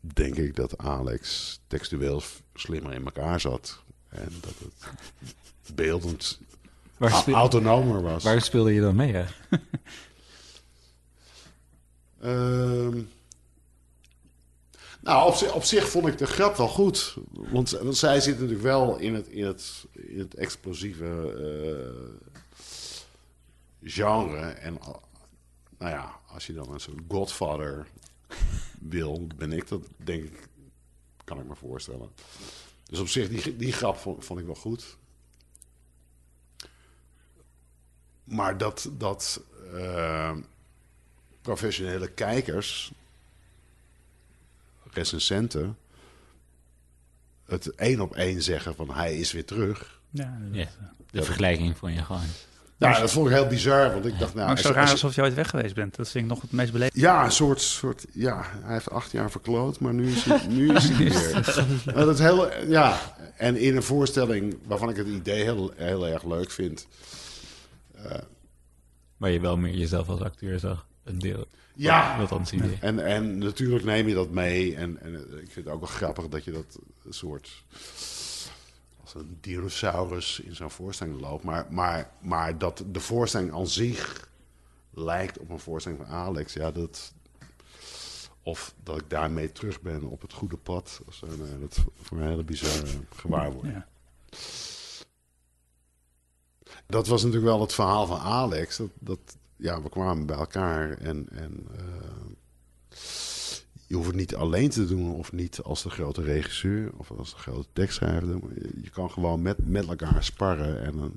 denk ik dat Alex textueel slimmer in elkaar zat. En dat het beeldend autonomer was. Waar speelde je dan mee? Hè? Uh, nou, op, zich vond ik de grap wel goed. Want, zij zit natuurlijk wel in het, in het, in het explosieve uh, genre. En nou ja, als je dan een soort Godfather wil, ben ik dat denk ik kan ik me voorstellen. Dus op zich, die, die grap vond, vond ik wel goed. Maar dat, dat eh, professionele kijkers, recensenten, het één op één zeggen van hij is weer terug. Ja, dat- Ja. De vergelijking vond je gewoon. Ja, dat vond ik heel bizar, want ik dacht, nou... maar als zo je- raar alsof je ooit weg geweest bent. Dat vind ik nog het meest beleefd. Ja, een soort, soort. Ja, hij heeft acht jaar verkloot, maar nu is hij, nu is hij weer. Maar dat is heel. Ja, en in een voorstelling waarvan ik het idee heel, heel erg leuk vind. Waar je wel meer jezelf als acteur zag. Een deel. Ja. Dat dan idee. En, en natuurlijk neem je dat mee. En, en ik vind het ook wel grappig dat je dat een soort. als een dinosaurus in zo'n voorstelling loopt. Maar, maar, maar dat de voorstelling aan zich lijkt op een voorstelling van Alex. Ja, dat. Of dat ik daarmee terug ben op het goede pad. of zo, nee, dat is voor mij een hele bizarre gewaarwording. Ja. Dat was natuurlijk wel het verhaal van Alex. Dat, dat, ja, we kwamen bij elkaar en, en eh, je hoeft het niet alleen te doen of niet als de grote regisseur of als de grote tekstschrijver. Je, kan gewoon met, met elkaar sparren en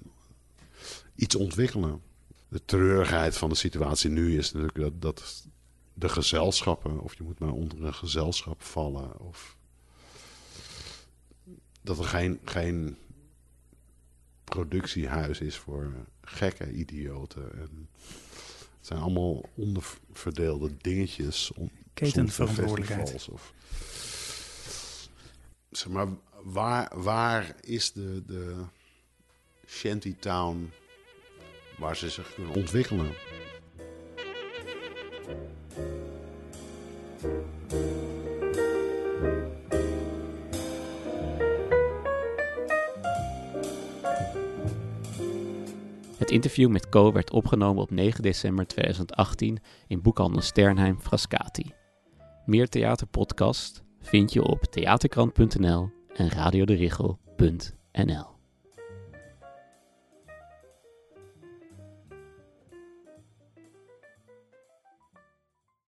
iets ontwikkelen. De treurigheid van de situatie nu is natuurlijk dat, dat de gezelschappen, of je moet maar onder een gezelschap vallen, of dat er geen, geen productiehuis is voor gekke idioten. En het zijn allemaal onderverdeelde dingetjes. On, Ketenverantwoordelijkheid. Of, zeg maar, waar, waar is de, de shantytown waar ze zich kunnen ontwikkelen? Het interview met Co werd opgenomen op 9 december 2018 in boekhandel Sternheim Frascati. Meer theaterpodcast vind je op theaterkrant.nl en radioderichel.nl.